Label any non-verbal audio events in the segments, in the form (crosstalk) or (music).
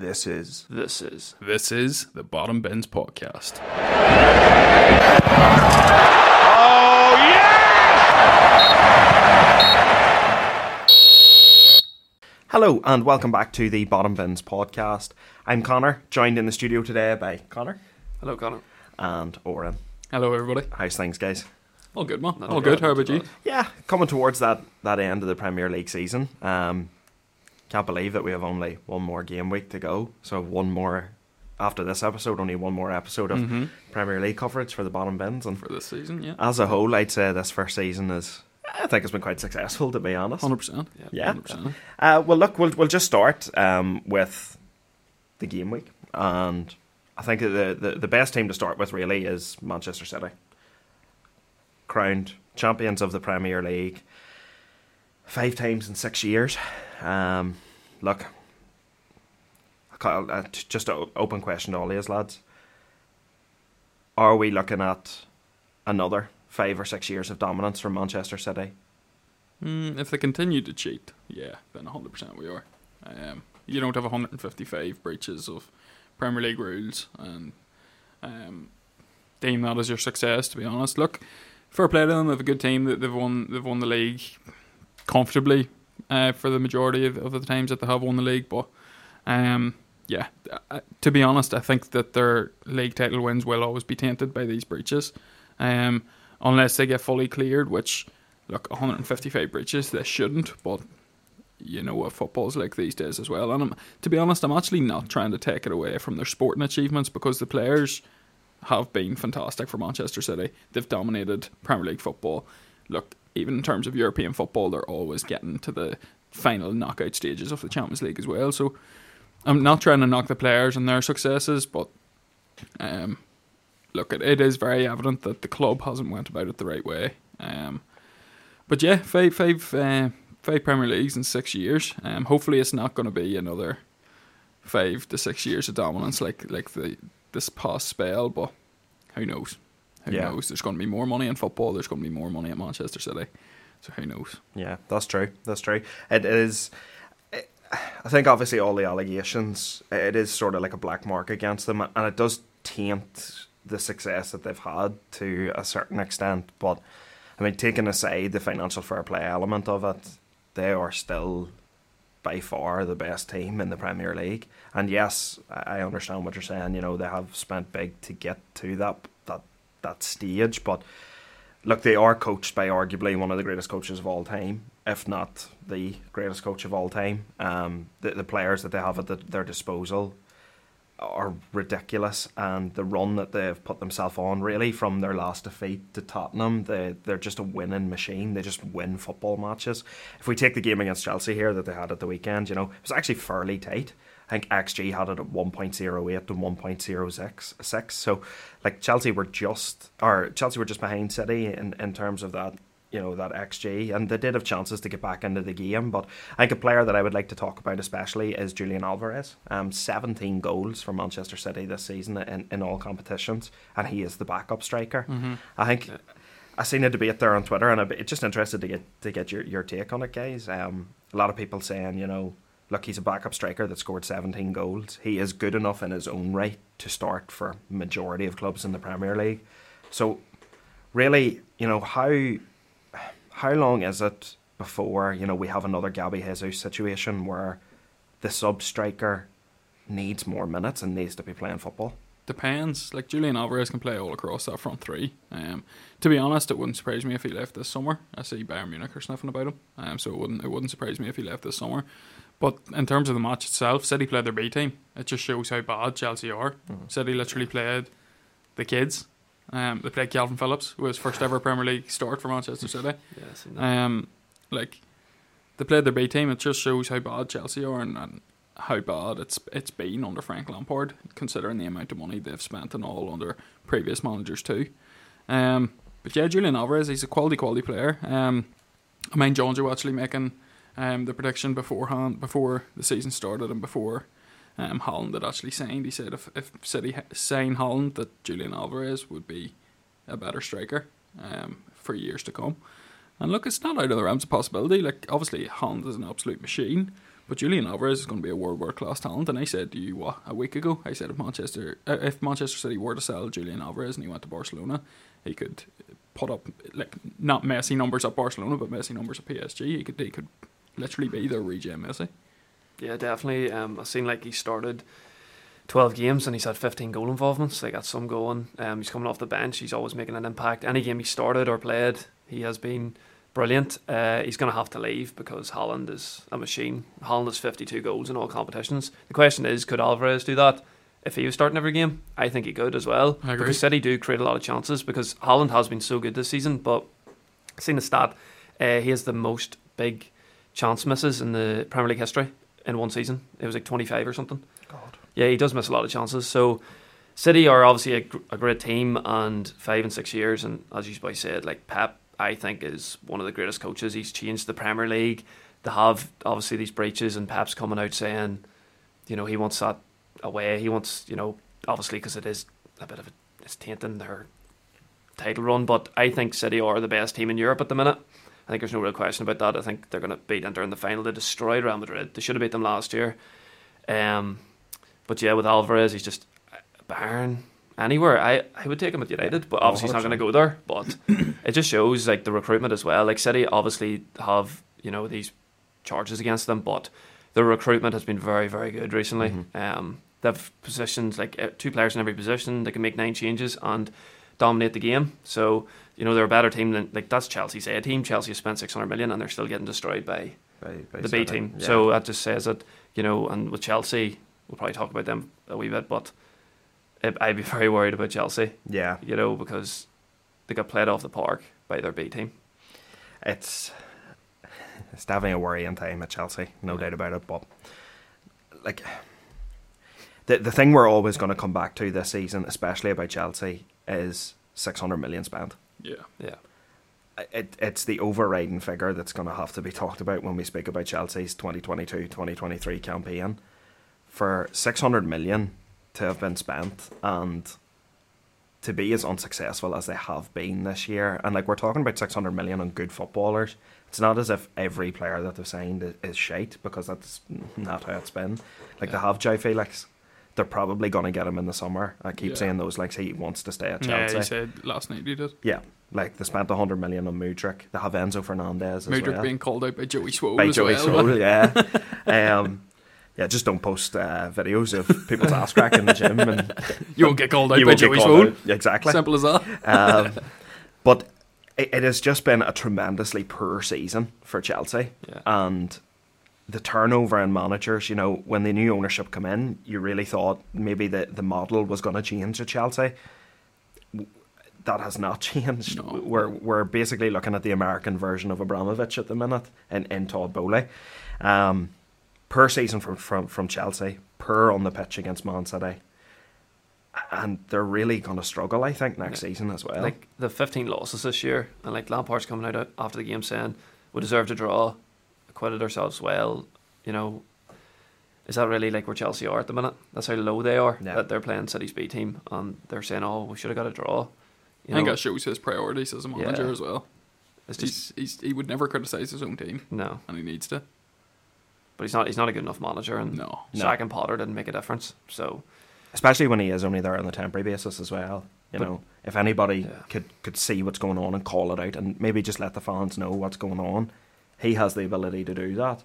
This is. This is. This is the Bottom Bins Podcast. Oh, Hello, and welcome back to the Bottom Bins Podcast. I'm Connor, joined in the studio today by Connor Hello, Connor. and Oran. Hello, everybody. How's things, guys? All good, man. Not All good. bad, How not about you? Yeah, coming towards that, that end of the Premier League season. Um, can't believe that we have only one more game week to go. So one more after this episode, only one more episode of Mm-hmm. Premier League coverage for the bottom bins. And For this season, yeah. as a whole, I'd say this first season is, I think, it's been quite successful. To be honest. 100%. Yeah. 100%. Uh, well, look, we'll we'll just start um, with the game week, and I think the, the the best team to start with really is Manchester City, crowned champions of the Premier League five times in six years. Um, look, uh, just an open question to all of these lads: Are we looking at another five or six years of dominance from Manchester City? Mm, if they continue to cheat, yeah, then 100% we are. Um, you don't have 155 breaches of Premier League rules and um, deem that as your success. To be honest, look, fair play to them. They have a good team. They've won. They've won the league comfortably uh, for the majority of, of the times that they have won the league. But um, yeah, uh, to be honest, I think that their league title wins will always be tainted by these breaches, um, unless they get fully cleared. Which, look, 155 breaches, they shouldn't. But you know what football's like these days as well. And I'm, to be honest, I'm actually not trying to take it away from their sporting achievements because the players have been fantastic for Manchester City. They've dominated Premier League football. Look, even in terms of European football, they're always getting to the final knockout stages of the Champions League as well. So I'm not trying to knock the players and their successes, but um, look, it, it is very evident that the club hasn't went about it the right way. Um, but yeah, five, five, uh, five Premier Leagues in six years. Um, hopefully, it's not going to be another five to six years of dominance like like the this past spell. But who knows? Who Yeah. knows? There's going to be more money in football. There's going to be more money at Manchester City. So who knows? Yeah, that's true. That's true. It is. I think obviously all the allegations. It is sort of like a black mark against them, and it does taint the success that they've had to a certain extent. But I mean, taking aside the financial fair play element of it, they are still by far the best team in the Premier League. And yes, I I understand what you're saying. You know, they have spent big to get to that that stage, but look, they are coached by arguably one of the greatest coaches of all time, if not the greatest coach of all time. Um, the, the players that they have at the, their disposal are ridiculous, and the run that they've put themselves on, really, from their last defeat to Tottenham, they, they're just a winning machine. They just win football matches. If we take the game against Chelsea here that they had at the weekend, you know, it was actually fairly tight. I think XG had it at 1.08 to 1.06. So, like Chelsea were just, or Chelsea were just behind City in, in terms of that, you know, that XG, and they did have chances to get back into the game. But I think a player that I would like to talk about especially is Julian Alvarez. Um, 17 goals for Manchester City this season in, in all competitions, and he is the backup striker. I think. I seen a debate there on Twitter, and I'm just interested to get to get your, your take on it, guys. Um, a lot of people saying, you know, look, he's a backup striker that scored 17 goals. He is good enough in his own right to start for majority of clubs in the Premier League. So, really, you know, how how long is it before you know we have another Gabby Jesus situation where the sub striker needs more minutes and needs to be playing football? Depends. Like Julian Alvarez can play all across that front three. Um, to be honest, it wouldn't surprise me if he left this summer. I see Bayern Munich are sniffing about him, um, so it wouldn't it wouldn't surprise me if he left this summer. But in terms of the match itself, City played their B team. It just shows how bad Chelsea are. City literally played the kids. Um, they played Kalvin Phillips, who was first ever Premier League start for Manchester (laughs) City. Yeah, I seen that. Um, like they played their B team. It just shows how bad Chelsea are and, and how bad it's it's been under Frank Lampard, considering the amount of money they've spent and all under previous managers too. Um, but yeah, Julian Alvarez, he's a quality quality player. Um, I mind Jonjo actually making um, the prediction beforehand before the season started and before um, Haaland had actually signed. He said if if City ha- sign Haaland, that Julian Alvarez would be a better striker um, for years to come. And look, it's not out of the realms of possibility. Like obviously, Haaland is an absolute machine, But Julian Alvarez is going to be a world world class talent, and I said to you what a week ago. I said if Manchester uh, if Manchester City were to sell Julian Alvarez and he went to Barcelona, he could put up like not Messi numbers at Barcelona, but Messi numbers at PSG. He could he could literally be their regen Messi. Yeah, definitely. Um, I've seen like he started twelve games and he's had fifteen goal involvements. They got some going. Um, he's coming off the bench. He's always making an impact. Any game he started or played, he has been brilliant. Uh, he's going to have to leave because Haaland is a machine. Haaland has 52 goals in all competitions. The question is, could Alvarez do that if he was starting every game? I think he could as well. I agree. Because City do create a lot of chances because Haaland has been so good this season. But I've seen the stat, uh, he has the most big chance misses in the Premier League history in one season. It was like 25 or something. God. Yeah, he does miss a lot of chances. So City are obviously a, a great team, and five and six years, and as you boys said, like Pep, I think is one of the greatest coaches. He's changed the Premier League. They have obviously these breaches, and Pep's coming out saying, you know, he wants that away. He wants, you know, obviously because it is a bit of a, it's tainting their title run. But I think City are the best team in Europe at the minute. I think there's no real question about that. I think they're going to beat Inter in the final. They destroyed Real Madrid. They should have beat them last year. Um, but yeah, with Alvarez, he's just Bayern anywhere. I, I would take him at United, but obviously he's not going to go there. But (coughs) it just shows like the recruitment as well. Like City obviously have you know these charges against them, but their recruitment has been very very good recently. Um, they've positions like uh, two players in every position. They can make nine changes and dominate the game. So you know they're a better team than like that's Chelsea's A team. Chelsea spent six hundred million and they're still getting destroyed by By, by the B team. Yeah. So that just says that you know, and with Chelsea, we'll probably talk about them a wee bit, but I- I'd be (laughs) very worried about Chelsea. yeah, You know, because they got played off the park by their B team. it's it's definitely a worrying time at Chelsea, no doubt about it. But like the the thing we're always going to come back to this season, especially about Chelsea, is six hundred million spent. Yeah. Yeah, It, it's the overriding figure that's going to have to be talked about when we speak about Chelsea's 2022-2023 campaign. For 600 million to have been spent and to be as unsuccessful as they have been this year, and like we're talking about 600 million on good footballers, it's not as if every player that they've signed is, is shite because that's not how it's been. Like they Yeah. have Joe Felix. They're probably going to get him in the summer. I keep Yeah. saying those like he wants to stay at Chelsea. Yeah, he said last night he did. Yeah, like they spent hundred million on Mudryk. They have Enzo Fernandez Mudryk well. being called out by Joey Swoll By as Joey well. Swoll, (laughs) yeah. um, yeah, just don't post uh, videos of people's ass crack in the gym, and (laughs) You won't get called out by Joey out. Exactly. Simple as that. Um, (laughs) but it, it has just been a tremendously poor season for Chelsea, yeah, and the turnover in managers. You know, when the new ownership come in, you really thought maybe the the model was going to change at Chelsea. That has not (laughs) changed. No. We're we're basically looking at the American version of Abramovich at the minute in, in Todd Boehly. Um, per season from, from from Chelsea, per on the pitch against Man City, and they're really going to struggle. I think next Yeah. season as well. like the 15 losses this year, and like Lampard's coming out after the game saying we deserve to draw, acquitted ourselves well. You know, is that really like where Chelsea are at the minute? That's how low they are. Yeah. That they're playing City's B team, and they're saying, "Oh, we should have got a draw." You I think know, that shows his priorities as a manager Yeah. as well. it's just He's, he's he would never criticize his own team, no. and he needs to. But he's not. He's not a good enough manager, and No. No. And Potter didn't make a difference. So especially when he is only there on a temporary basis as well. You But- know, if anybody Yeah. could could see what's going on and call it out, and maybe just let the fans know what's going on, he has the ability to do that.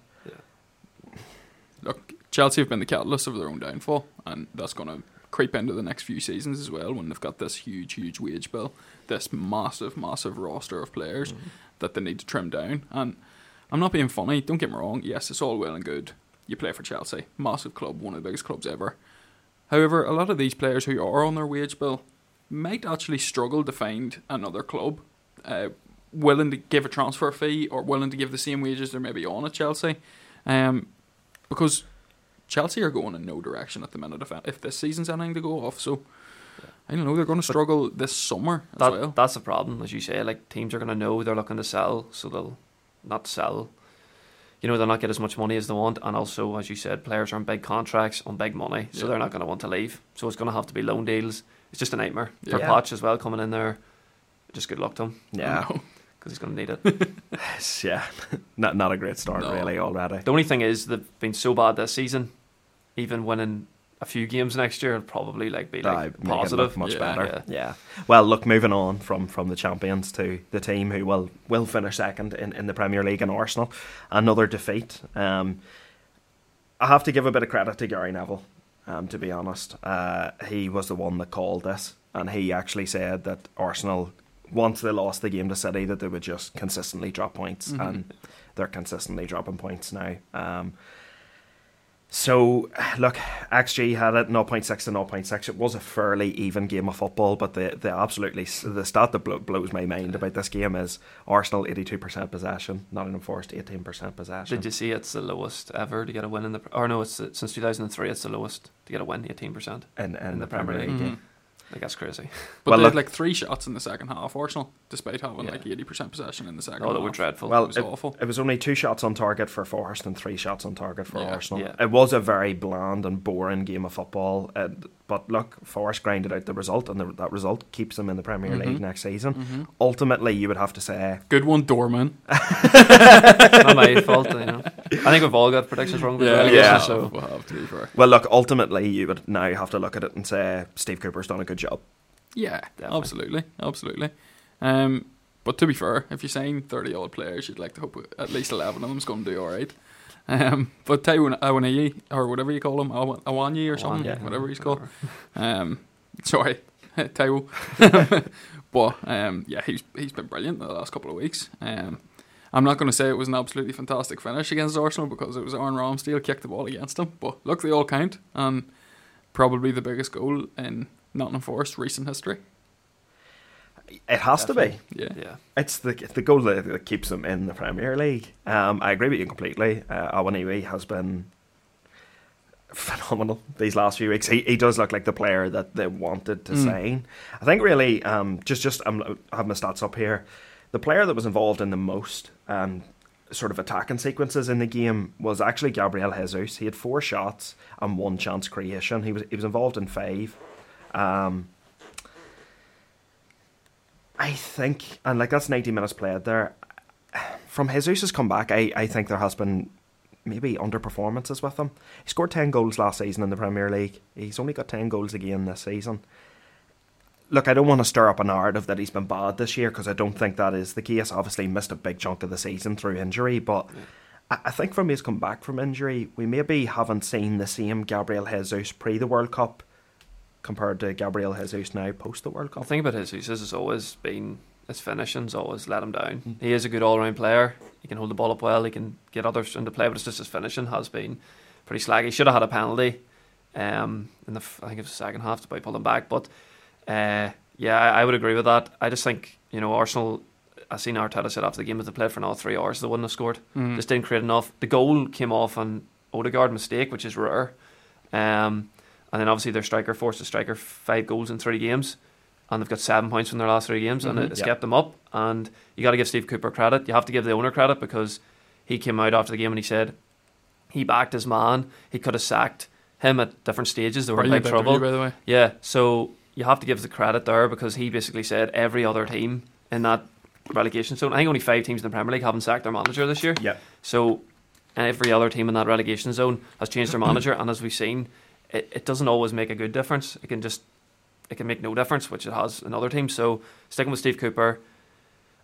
Look, Chelsea have been the catalyst of their own downfall, and that's going to creep into the next few seasons as well when they've got this huge, huge wage bill, this massive, massive roster of players that they need to trim down. And I'm not being funny, don't get me wrong, yes, it's all well and good. You play for Chelsea, massive club, one of the biggest clubs ever. However, a lot of these players who are on their wage bill might actually struggle to find another club uh, willing to give a transfer fee or willing to give the same wages they're maybe on at Chelsea. Um, because Chelsea are going in no direction at the minute if, if this season's anything to go off. So I don't know, they're going to struggle this summer as that well. that's the problem, as you say. Like teams are going to know they're looking to sell, so they'll not sell. You know, they'll not get as much money as they want, and also, as you said, players are on big contracts on big money, so Yeah. they're not going to want to leave. So it's going to have to be loan deals. It's just a nightmare for Yeah. Poch as well coming in there. Just good luck to him, Yeah, I know. Because he's going to need it. (laughs) (laughs) yeah, not not a great start No. really already. the only thing is they've been so bad this season. Even winning a few games next year, it'll probably like be like look positive. much Yeah. better. Yeah. Well, look, moving on from, from the champions to the team who will will finish second in, in the Premier League and Arsenal, another defeat. Um, I have to give a bit of credit to Gary Neville. Um, to be honest, uh, he was the one that called this, and he actually said that Arsenal, once they lost the game to City, that they would just consistently drop points, Mhm. and they're consistently dropping points now. Um, so, look, XG had it 0.6 to 0.6. It was a fairly even game of football, but the, the absolutely the stat that blo- blows my mind about this game is Arsenal 82% possession, Nottingham Forest 18% possession. Did you see it's the lowest ever to get a win in the? Or no, it's since 2003. It's the lowest to get a win, 18 percent. in, in, in the the Premier Premier League? Mhm. Yeah. Like that's crazy. (laughs) But Well, they look- had like three shots in the second half, Arsenal, despite having Yeah. like 80% possession in the second Oh, that half. were dreadful. Well, it was it- awful. It was only two shots on target for Forest and three shots on target for Yeah, Arsenal. yeah. It was a very bland and boring game of football. Uh, but look, Forest grinded out the result, and the, that result keeps them in the Premier Mhm. League next season. hmm Ultimately, you would have to say Good one, Dorman. (laughs) not my fault, you know. I think we've all got predictions wrong. With Yeah, yeah. So we'll have to be fair. Well, look, ultimately, you would now have to look at it and say Steve Cooper's done a good job. Yeah, Definitely. absolutely, absolutely. Um, but to be fair, if you're saying 30 odd players, you'd like to hope at least 11 of them's going to do all right. Um, but Taiwan Awaniyi, or whatever you call him, Awa- Awanyi or something, Yeah, whatever he's called. Um, sorry, (laughs) Taiwo. (laughs) but um, yeah, he's he's been brilliant the last couple of weeks. Um, I'm not going to say it was an absolutely fantastic finish against Arsenal because it was Aaron Ramsdale kicked the ball against him. But look, they all count, and probably the biggest goal in Nottingham Forest recent history. It has to be. Yeah. Yeah. It's the the goal that, that keeps them in the Premier League. Um, I agree with you completely. Uh, Awoniyi has been phenomenal these last few weeks. He he does look like the player that they wanted to Mm. sign. I think really, um, just just I'm, I have my stats up here. The player that was involved in the most um, sort of attacking sequences in the game was actually Gabriel Jesus. He had four shots and one chance creation. He was he was involved in five. Um, I think, and like that's 90 minutes played there. From Jesus' comeback, I, I think there has been maybe underperformances with him. He scored 10 goals last season in the Premier League. He's only got 10 goals again this season. Look, I don't want to stir up a narrative that he's been bad this year because I don't think that is the case. Obviously, missed a big chunk of the season through injury, but I, I think from his come back from injury, we maybe haven't seen the same Gabriel Jesus pre the World Cup compared to Gabriel Jesus now post the World The Cup. thing about Jesus has always been his finishing's always let him down. Mm. He is a good all round player. He can hold the ball up well. He can get others into play, but it's just his finishing has been pretty slag. He should have had a penalty. Um, in the f- I think it was the second half to pull him back, but uh, yeah, I, I would agree with that. I just think you know Arsenal. I seen Arteta said after the game that they played for another three hours, they wouldn't have scored. Mm. Just didn't create enough. The goal came off an Odegaard mistake, which is rare. Um, and then obviously their striker forced a striker five goals in three games, and they've got seven points from their last three games, and Mhm. it's Yeah. kept them up. And you got to give Steve Cooper credit. You have to give the owner credit because he came out after the game and he said he backed his man. He could have sacked him at different stages. They were in big trouble. by the way. Yeah, so you have to give the credit there because he basically said every other team in that relegation zone. I think only five teams in the Premier League haven't sacked their manager this year. Yeah. So every other team in that relegation zone has changed their manager, and as we've seen, it, it doesn't always make a good difference. It can just it can make no difference, which it has in other teams. So sticking with Steve Cooper,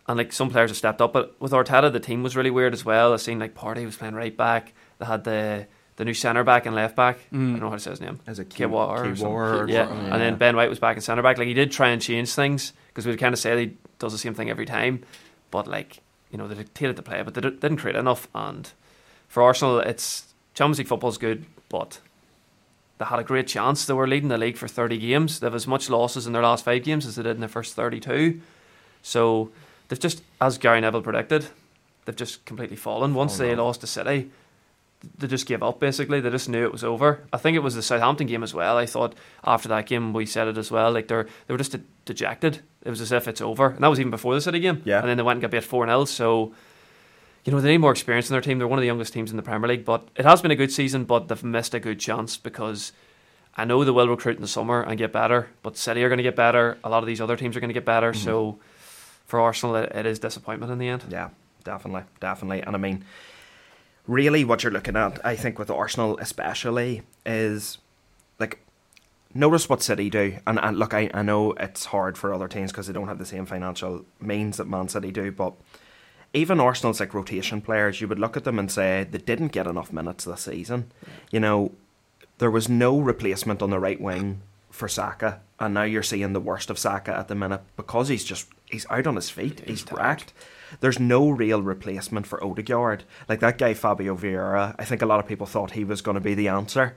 and like some players have stepped up, but with Arteta, the team was really weird as well. I seen like Partey was playing right back. They had the the new centre back and left back. I Mm. don't know how to say his name. As a something. Kiwior Yeah, Yeah, and then Ben White was back in centre back. Like he did try and change things because we kind of said he does the same thing every time, but like you know they dictated the play, but they didn't create enough. And for Arsenal, it's Champions League football's good, but they had a great chance. They were leading the league for thirty games. They have as much losses in their last five games as they did in their first thirty-two. So they've just, as Gary Neville predicted, they've just completely fallen. Once Oh, they lost to City, they just gave up basically. They just knew it was over. I think it was the Southampton game as well. I thought after that game we said it as well. Like they're they were just de- dejected. It was as if it's over, and that was even before the City game. Yeah. And then they went and got beat four 0 So. You know, they need more experience in their team. They're one of the youngest teams in the Premier League, but it has been a good season, but they've missed a good chance because I know they will recruit in the summer and get better, but City are going to get better. A lot of these other teams are going to get better. Mhm. So for Arsenal, it, it is disappointment in the end. Yeah, definitely, definitely. And I mean, really, what you're looking at, I think, with Arsenal especially, is like notice what City do. And, and look, I, I know it's hard for other teams because they don't have the same financial means that Man City do, but even Arsenal's like rotation players, you would look at them and say they didn't get enough minutes this season. You know, there was no replacement on the right wing for Saka, and now you're seeing the worst of Saka at the minute because he's just he's out on his feet, he's, he's wrecked. There's no real replacement for Odegaard. Like that guy Fabio Vieira, I think a lot of people thought he was going to be the answer,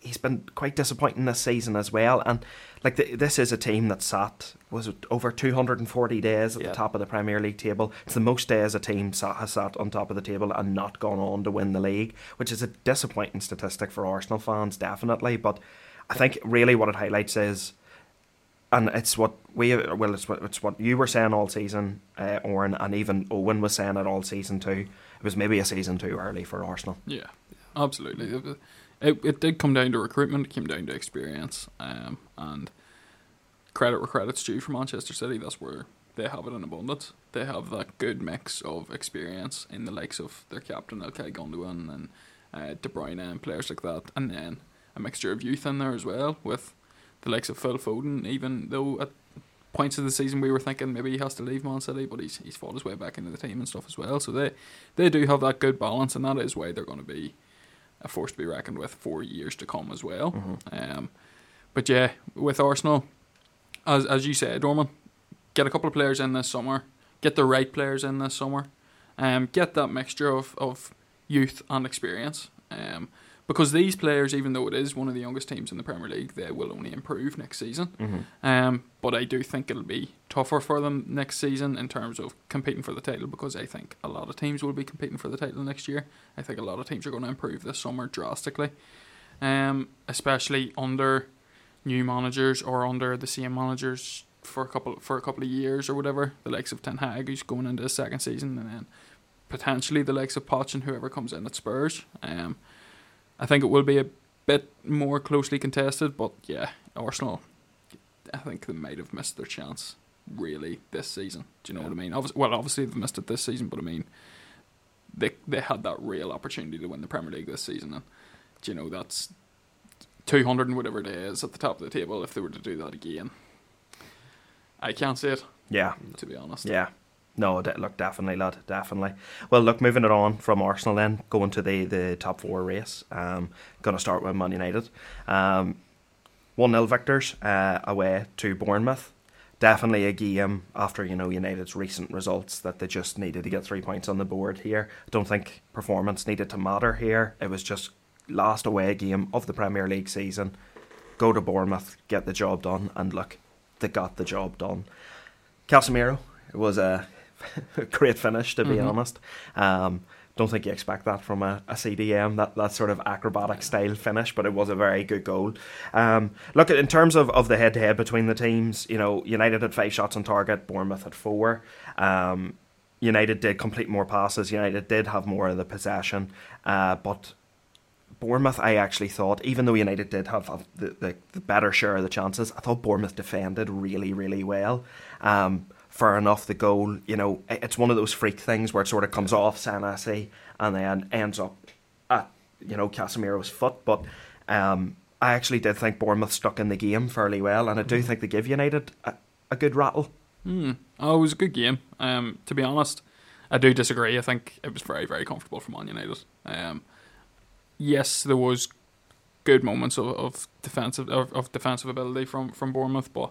he's been quite disappointing this season as well. And like the, this is a team that sat was it over 240 days at yeah. the top of the Premier League table. It's the most days a team sat, has sat on top of the table and not gone on to win the league, which is a disappointing statistic for Arsenal fans, definitely. But I think really what it highlights is. And it's what we well, it's what it's what you were saying all season, uh, Oran, and even Eoghan was saying it all season too. It was maybe a season too early for Arsenal. Yeah, absolutely it, it did come down to recruitment. It came down to experience, um, and credit where credit's due for Manchester City. That's where they have it in abundance. They have that good mix of experience in the likes of their captain Ilkay Gundogan and uh, De Bruyne and players like that, and then a mixture of youth in there as well with the likes of Phil Foden. Even though at points of the season we were thinking maybe he has to leave Man City, but he's he's fought his way back into the team and stuff as well. So they they do have that good balance, and that is why they're going to be a force to be reckoned with for years to come as well. Mm-hmm. Um, but yeah, with Arsenal, as as you said, Dorman, get a couple of players in this summer, get the right players in this summer, um, get that mixture of, of youth and experience. Um, because these players, even though it is one of the youngest teams in the Premier League, they will only improve next season. Mm-hmm. Um, but I do think it'll be tougher for them next season in terms of competing for the title because I think a lot of teams will be competing for the title next year. I think a lot of teams are going to improve this summer drastically, um, especially under new managers or under the same managers for a couple for a couple of years or whatever. The likes of Ten Hag, who's going into his second season, and then potentially the likes of Poch and whoever comes in at Spurs. Um, I think it will be a bit more closely contested, but yeah, Arsenal, I think they might have missed their chance really this season. Do you know yeah. what I mean? Obviously, well, obviously they've missed it this season, but I mean, they they had that real opportunity to win the Premier League this season, and do you know that's two hundred and whatever it is at the top of the table. If they were to do that again, I can't see it. Yeah, to be honest. Yeah, no, look, definitely, lad, definitely. Well, look, moving it on from Arsenal then, going to the, the top four race. Um, to start with Man United. Um, 1 0 victors uh, away to Bournemouth. Definitely a game after, you know, United's recent results that they just needed to get three points on the board here. Don't think performance needed to matter here. It was just last away game of the Premier League season. Go to Bournemouth, get the job done, and look, they got the job done. Casemiro was a (laughs) great finish, to be mm-hmm. honest. Um, don't think you expect that from a, a CDM, that, that sort of acrobatic style finish, but it was a very good goal. Um, look, in terms of, of the head to head between the teams, you know, United had five shots on target, Bournemouth had four. Um, United did complete more passes, United did have more of the possession, uh, but Bournemouth, I actually thought, even though United did have the, the, the, better share of the chances, I thought Bournemouth defended really, really well. Um, far enough the goal. You know, it's one of those freak things where it sort of comes off Senesi and then ends up at you know Casemiro's foot. But um, I actually did think Bournemouth stuck in the game fairly well, and I do mm. think they give United a, a good rattle. Mm. Oh, it was a good game. Um, to be honest, I do disagree. I think it was very, very comfortable for Man United. Um, yes, there was good moments of, of defensive of, of defensive ability from, from Bournemouth, but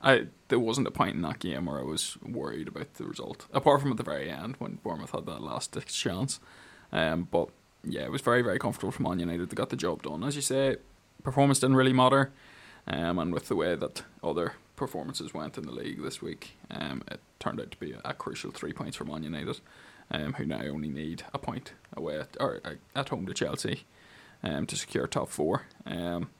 I there wasn't a point in that game where I was worried about the result, apart from at the very end when Bournemouth had that last chance. Um, but yeah, it was very very comfortable for Man United. They got the job done, as you say. Performance didn't really matter, um, and with the way that other performances went in the league this week, um, it turned out to be a, a crucial three points for Man United, um, who now only need a point away at, or uh, at home to Chelsea, um, to secure top four. Um,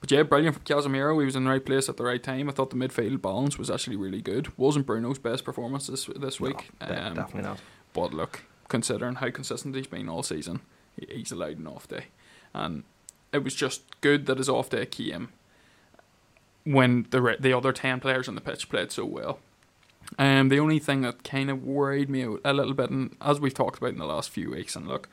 but yeah, brilliant from Casemiro. He was in the right place at the right time. I thought the midfield balance was actually really good. Wasn't Bruno's best performance this this week? No, um, definitely not. But look, considering how consistent he's been all season, he's allowed an off day, and it was just good that his off day came when the the other ten players on the pitch played so well. Um, the only thing that kind of worried me a little bit, and as we've talked about in the last few weeks, and look,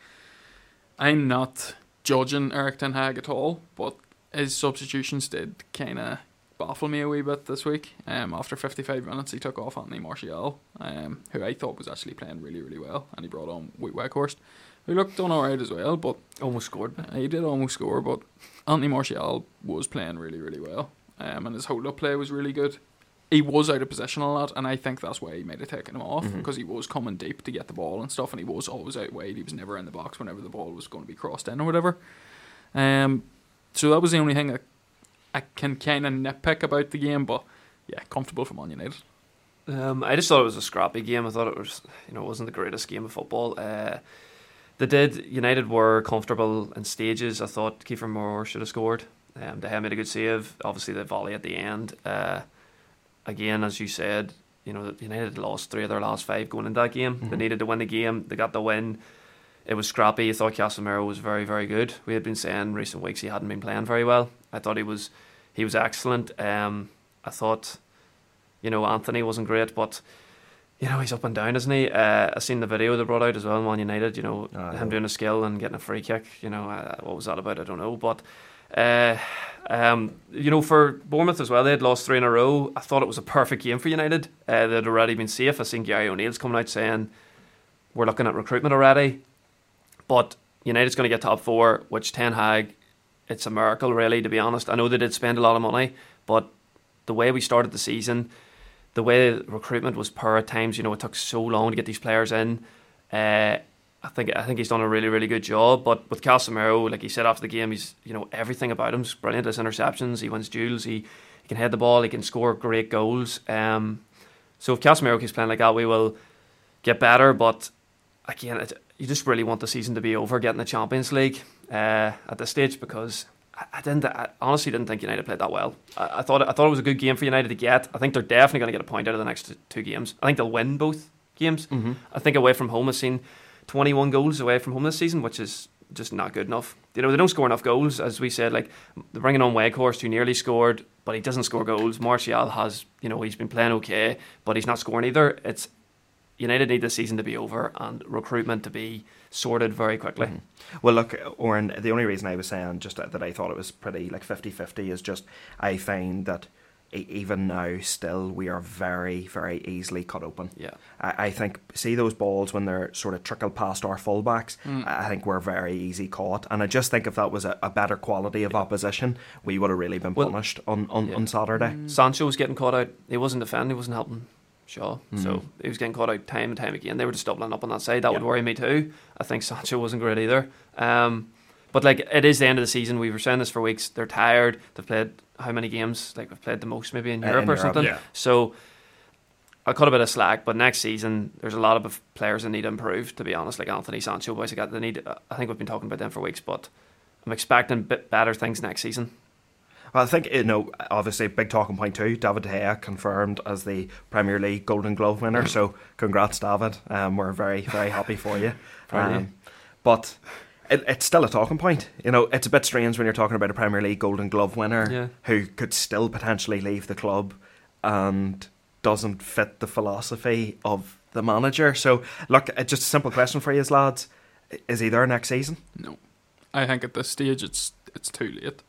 I'm not judging Erik Ten Hag at all, but his substitutions did kind of baffle me a wee bit this week. Um, after 55 minutes, he took off Anthony Martial, um, who I thought was actually playing really, really well, and he brought on Wout Weghorst, who looked done alright as well, but almost scored. He did almost score, but Anthony Martial was playing really, really well, um, and his hold up play was really good. He was out of position a lot, and I think that's why he made it taking him off because he was coming deep to get the ball and stuff, and he was always out wide. He was never in the box whenever the ball was going to be crossed in or whatever. Um, so that was the only thing I, I can kind of nitpick about the game, but yeah, comfortable for Man United. Um, I just thought it was a scrappy game. I thought it was, you know, it wasn't the greatest game of football. Uh, they did. United were comfortable in stages. I thought Kiefer Moore should have scored. Um, they had made a good save. Obviously, the volley at the end. Uh, again, as you said, you know, United lost three of their last five going into that game. They Mhm. needed to win the game. They got the win. It was scrappy. I thought Casemiro was very, very good. We had been saying in recent weeks he hadn't been playing very well. I thought he was, he was excellent. Um, I thought, you know, Antony wasn't great, but you know he's up and down, isn't he? Uh, I seen the video they brought out as well, Man United. You know, Ah, him doing a skill and getting a free kick. You know, uh, what was that about? I don't know, but. Uh, um, you know, for Bournemouth as well, they had lost three in a row. I thought it was a perfect game for United. Uh, they'd already been safe. I seen Gary O'Neill's coming out saying we're looking at recruitment already, but United's going to get top four, which Ten Hag, it's a miracle really. To be honest, I know they did spend a lot of money, but the way we started the season, the way recruitment was poor at times, you know, it took so long to get these players in. Uh, I think I think he's done a really really good job. But with Casemiro, like he said after the game, he's you know everything about him's brilliant. His interceptions, he wins duels, he, he can head the ball, he can score great goals. Um, so if Casemiro keeps playing like that, we will get better. But again, you just really want the season to be over, getting the Champions League uh, at this stage because. I- didn't. I honestly didn't think United played that well. I, I thought. I thought it was a good game for United to get. I think they're definitely going to get a point out of the next two games. I think they'll win both games. Mm-hmm. I think away from home has seen 21 goals away from home this season, which is just not good enough. You know, they don't score enough goals, as we said. Like they're bringing on Weghorst, who nearly scored, but he doesn't score goals. Martial has, you know, he's been playing okay, but he's not scoring either. It's United need the season to be over and recruitment to be sorted very quickly. Mhm. Well, look, Oran, the only reason I was saying just that, I thought it was pretty like 50 50 is just I find that even now, still, we are very, very easily cut open. Yeah. I, I think, see those balls when they're sort of trickled past our fullbacks, Mm. I think we're very easy caught. And I just think if that was a, a better quality of opposition, we would have really been Well, punished on, on, yeah. on Saturday. Sancho was getting caught out. He wasn't defending. He wasn't helping Shaw. So Mhm. he was getting caught out time and time again. They were just doubling up on that side. That would worry me too. I think Sancho wasn't great either. Um, but like it is the end of the season. We were saying this for weeks. They're tired. They've played how many games? Like we've played the most maybe in Uh, Europe in or Europe, something. yeah. So I cut a bit of slack. But next season, there's a lot of players that need to improve. To be honest, like Antony Sancho, boys, they need. I think we've been talking about them for weeks, but I'm expecting bit better things next season. Well, I think, you know, obviously, big talking point too. David De Gea confirmed as the Premier League Golden Glove winner. So, congrats, David. Um, we're very, very happy for you. Proud of you. Um, but it, it's still a talking point. You know, it's a bit strange when you're talking about a Premier League Golden Glove winner Yeah. who could still potentially leave the club and doesn't fit the philosophy of the manager. So, look, uh, just a simple question for you, lads: Is he there next season? No, I think at this stage it's it's too late.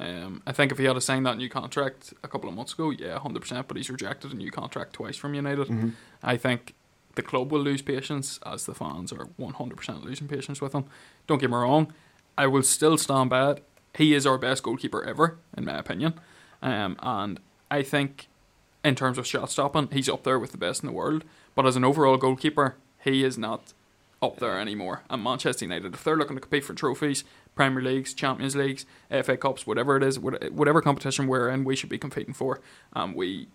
Um, I think if he had signed that new contract a couple of months ago, yeah, hundred percent. But he's rejected a new contract twice from United. Mm-hmm. I think the club will lose patience as the fans are one hundred percent losing patience with him. Don't get me wrong, I will still stand by it. He is our best goalkeeper ever, in my opinion. Um, and I think in terms of shot stopping, he's up there with the best in the world. But as an overall goalkeeper, he is not up there anymore. And Manchester United, if they're looking to compete for trophies, Premier Leagues, Champions Leagues, FA Cups, whatever it is, whatever competition we're in, we should be competing for. And we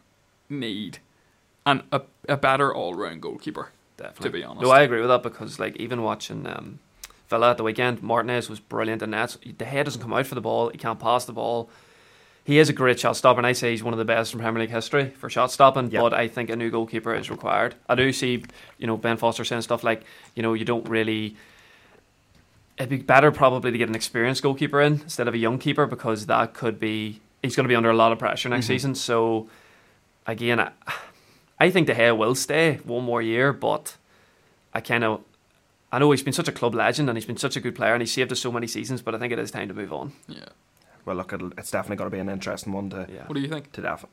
need an, a, a better all round goalkeeper, Definitely. to be honest. No, I agree with that because like even watching um, Villa at the weekend, Martinez was brilliant in that. The head doesn't come out for the ball. He can't pass the ball. He is a great shot stopper, and I say he's one of the best in Premier League history for shot stopping. Yep. But I think a new goalkeeper is required. I do see, you know, Ben Foster saying stuff like, you know, you don't really. It'd be better probably to get an experienced goalkeeper in instead of a young keeper because that could be he's going to be under a lot of pressure next Mhm. season. So, again, I, I think De Gea will stay one more year, but I kind of. I know he's been such a club legend and he's been such a good player and he saved us so many seasons, but I think it is time to move on. Yeah. Well, look, it'll, it's definitely going to be an interesting one to Yeah. What do you think? to def-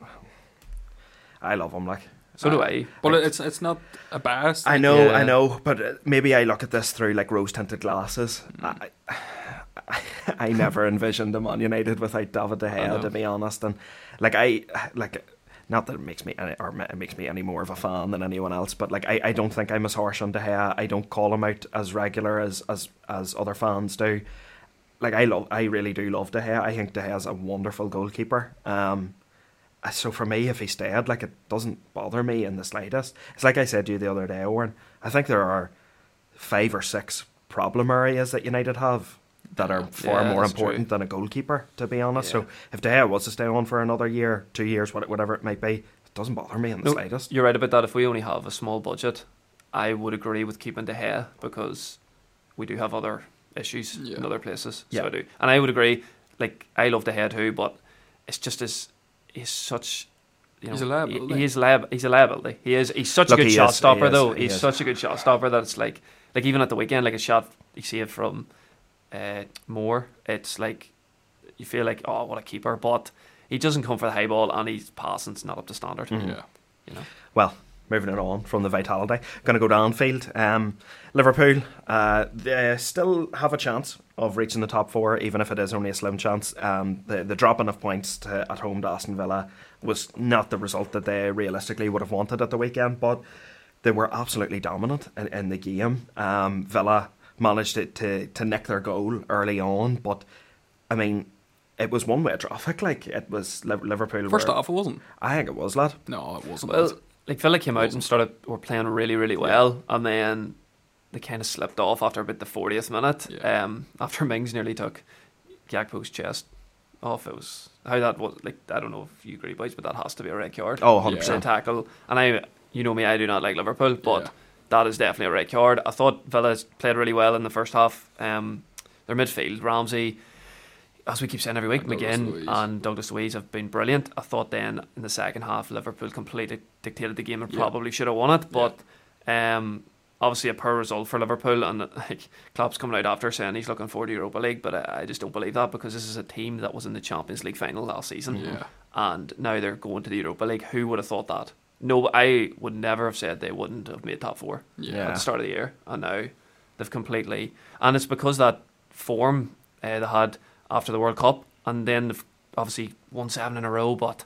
I love him, like. So do I. But it's it's not a bias. I know, Yeah. I know, but uh, maybe I look at this through like rose tinted glasses. Mm. I, I, I never envisioned a Man United without David De Gea, to be honest. And like I, like, not that it makes me any, or it makes me any more of a fan than anyone else, but like I, I don't think I'm as harsh on De Gea. I don't call him out as regular as as as other fans do. Like I love, I really do love De Gea. I think De Gea's a wonderful goalkeeper. Um, uh, so for me, if he stayed, like it doesn't bother me in the slightest. It's like I said to you the other day, Eoghan. I think there are five or six problem areas that United have that are far Yeah, more important true. than a goalkeeper, to be honest. Yeah. So if De Gea was to stay on for another year, two years, whatever it might be, it doesn't bother me in the No, slightest. You're right about that. If we only have a small budget, I would agree with keeping De Gea because we do have other issues in other places. Yeah. So I do, and I would agree. Like I love De Gea too, but it's just as he's such. You know, He's a liability. He, he is liab- He's a liability. He is. He's such Look, a good shot is, he stopper, is, though. he He's is. such a good shot stopper that it's like, like even at the weekend, like a shot you see it from uh, Moore. It's like you feel like, oh, what a keeper, but he doesn't come for the high ball, and his passing's not up to standard. Mhm. Yeah. You know. Well, moving it on from the vitality, going to go downfield. Um, Liverpool, uh, they still have a chance of reaching the top four, even if it is only a slim chance. Um, the the dropping of points to, at home to Aston Villa was not the result that they realistically would have wanted at the weekend, but they were absolutely dominant in, in the game. Um, Villa managed to, to to nick their goal early on, but I mean. It was one way traffic. Like it was Liverpool. First were, half, it wasn't. I think it was lad. No, it wasn't. Well, like Villa came out and started were playing really, really well, and then they kind of slipped off after about the fortieth minute. Yeah. Um, after (laughs) Mings nearly took Gakpo's chest off. It was how that was like. I don't know if you agree, boys, but that has to be a red card. Oh, 100 Yeah. percent. tackle, and I, you know me, I do not like Liverpool, but Yeah. that is definitely a red card. I thought Villa played really well in the first half. Um, their midfield, Ramsey, as we keep saying every week, And McGinn and Douglas Luiz have been brilliant. I thought then in the second half, Liverpool completely dictated the game and Yeah. probably should have won it, but um, obviously a poor result for Liverpool. And (laughs) like Klopp's coming out after saying he's looking forward to Europa League, but I, I just don't believe that because this is a team that was in the Champions League final last season, Yeah. and now they're going to the Europa League. Who would have thought that? No, I would never have said they wouldn't have made top four Yeah. at the start of the year, and now they've completely. And it's because that form uh, they had after the World Cup, and then they've obviously won seven in a row. But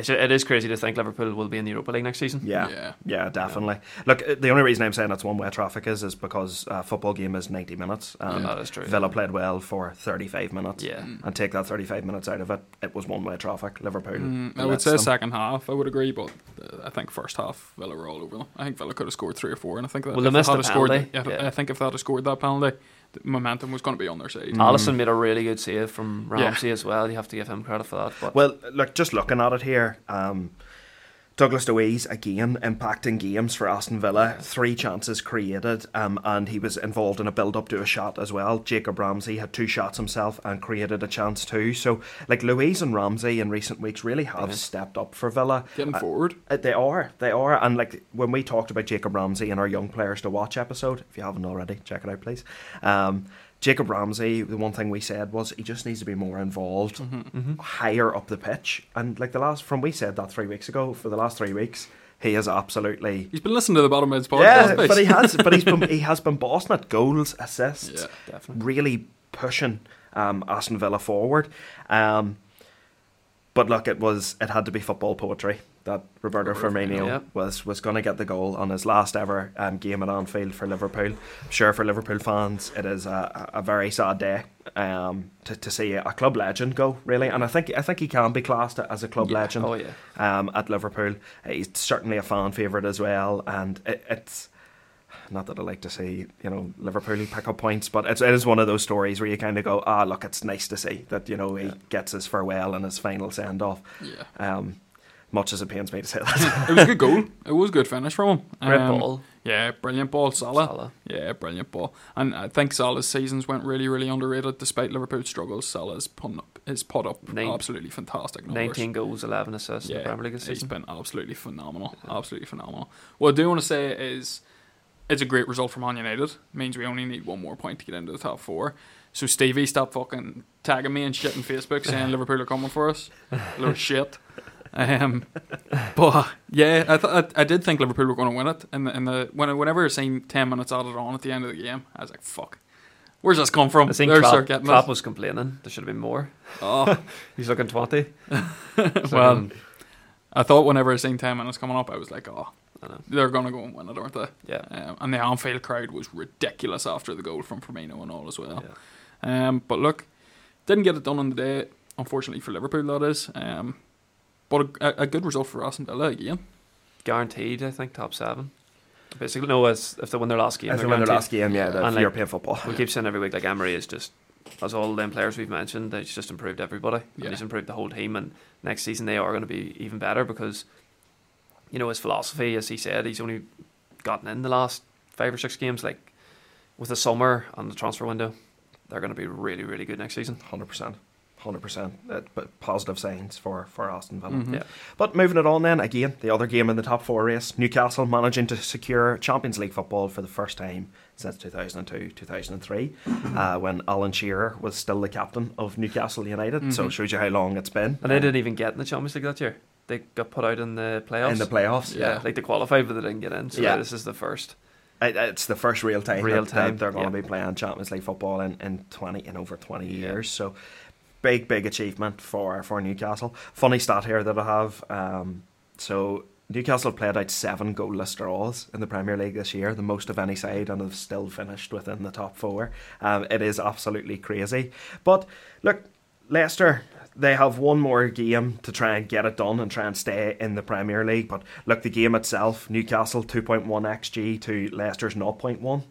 it's, it is crazy to think Liverpool will be in the Europa League next season. Yeah. Yeah. Yeah, definitely. Look, uh, the only reason I'm saying it's one way traffic is is because a football game is 90 minutes. And that is true. Villa played well for 35 minutes. Yeah. And take that 35 minutes out of it, it was one way traffic. Liverpool. Mm, I would say them. second half. I would agree, but uh, I think first half Villa were all over them. I think Villa could have scored three or four, and I think that Well, if they missed had the have scored, yeah. I think if they had scored that penalty, the momentum was going to be on their side. Mm. Alisson made a really good save from Yeah. Ramsey as well. You have to give him credit for that. But Well, look, just looking at it here, um, Douglas Luiz again impacting games for Aston Villa. Three chances created, um, and he was involved in a build up to a shot as well. Jacob Ramsey had two shots himself and created a chance too. So, like Luiz and Ramsey in recent weeks really have Brilliant. stepped up for Villa. Getting Uh, forward. Uh, They are, they are, and like when we talked about Jacob Ramsey in our young players to watch episode, if you haven't already, check it out, please. Um, Jacob Ramsey, the one thing we said was he just needs to be more involved, Mhm. higher up the pitch, and like the last from we said that three weeks ago. For the last three weeks, he is absolutely. He's been listening to the bottom bins podcast. Yeah, but he has, but he's (laughs) been he has been bossing it, goals, assists, Yeah. definitely. really pushing um, Aston Villa forward. Um, but look, it was it had to be football poetry that Roberto Firmino. Yeah. was was going to get the goal on his last ever um, game at Anfield for Liverpool. I'm sure for Liverpool fans, it is a, a very sad day um, to, to see a club legend go really, and I think I think he can be classed as a club Yeah. legend Oh yeah. um, at Liverpool. He's certainly a fan favourite as well, and it, it's not that I like to see you know Liverpool pick up points, but it's, it is one of those stories where you kind of go, ah, look, it's nice to see that you know he gets his farewell and his final send off. Yeah. Um, much as it pains me to say that. (laughs) it was a good goal. (laughs) It was a good finish from him. Great Um, ball. Yeah, brilliant ball, Salah. Salah. Yeah, brilliant ball. And I think Salah's seasons went really, really underrated despite Liverpool's struggles. Salah's put up, his put up absolutely fantastic numbers. 19 goals, 11 assists in the Premier League this he's season. been absolutely phenomenal. Absolutely phenomenal. What I do want to say is it's a great result for Man United. means we only need one more point to get into the top four. So Stevie, stop fucking tagging me and shit on Facebook saying (laughs) Liverpool are coming for us. Little shit. Um, but yeah, I, th- I I did think Liverpool were going to win it. And the, in the when whenever I seen ten minutes added on at the end of the game, I was like, "Fuck, where's this come from?" I think Klopp, Klopp was complaining there should have been more. Oh, (laughs) He's looking 20. (laughs) well, I thought whenever I seen ten minutes coming up, I was like, "Oh, they're going to go and win it, aren't they?" Yeah. Um, and the Anfield crowd was ridiculous after the goal from Firmino and all as well. Yeah. Um, but look, didn't get it done on the day, unfortunately for Liverpool, that is. Um, but a, a good result for Aston Villa again. Guaranteed, I think, top seven. Basically, no, as if they win their last game, If they're win their last game, yeah, the And, like, European football. We keep saying every week, like Emery is just, as all them players we've mentioned, he's just improved everybody. Yeah. And he's improved the whole team. And next season they are going to be even better because, you know, his philosophy, as he said, he's only gotten in the last five or six games. Like with the summer and the transfer window, they're going to be really, really good next season. Hundred percent, hundred percent. Uh, But positive signs for for Aston Villa. Mhm. Yeah. But moving it on then, again, the other game in the top four race, Newcastle managing to secure Champions League football for the first time since 2002 2003, uh, when Alan Shearer was still the captain of Newcastle United. So it shows you how long it's been. And they didn't even get in the Champions League that year. They got put out in the playoffs. in the playoffs. yeah, Yeah, like they qualified, but they didn't get in. So Yeah. this is the first. It- it's the first real time. Real that- that time, they're going to be playing Champions League football in, in 20 in over 20 Yeah. years. So big, big achievement for, for Newcastle. Funny stat here that I have. Um, so Newcastle played out seven goalless draws in the Premier League this year, the most of any side, and have still finished within the top four. Um, it is absolutely crazy. But look, Leicester, they have one more game to try and get it done and try and stay in the Premier League. But look, the game itself, Newcastle 2.1 XG to Leicester's 0.1.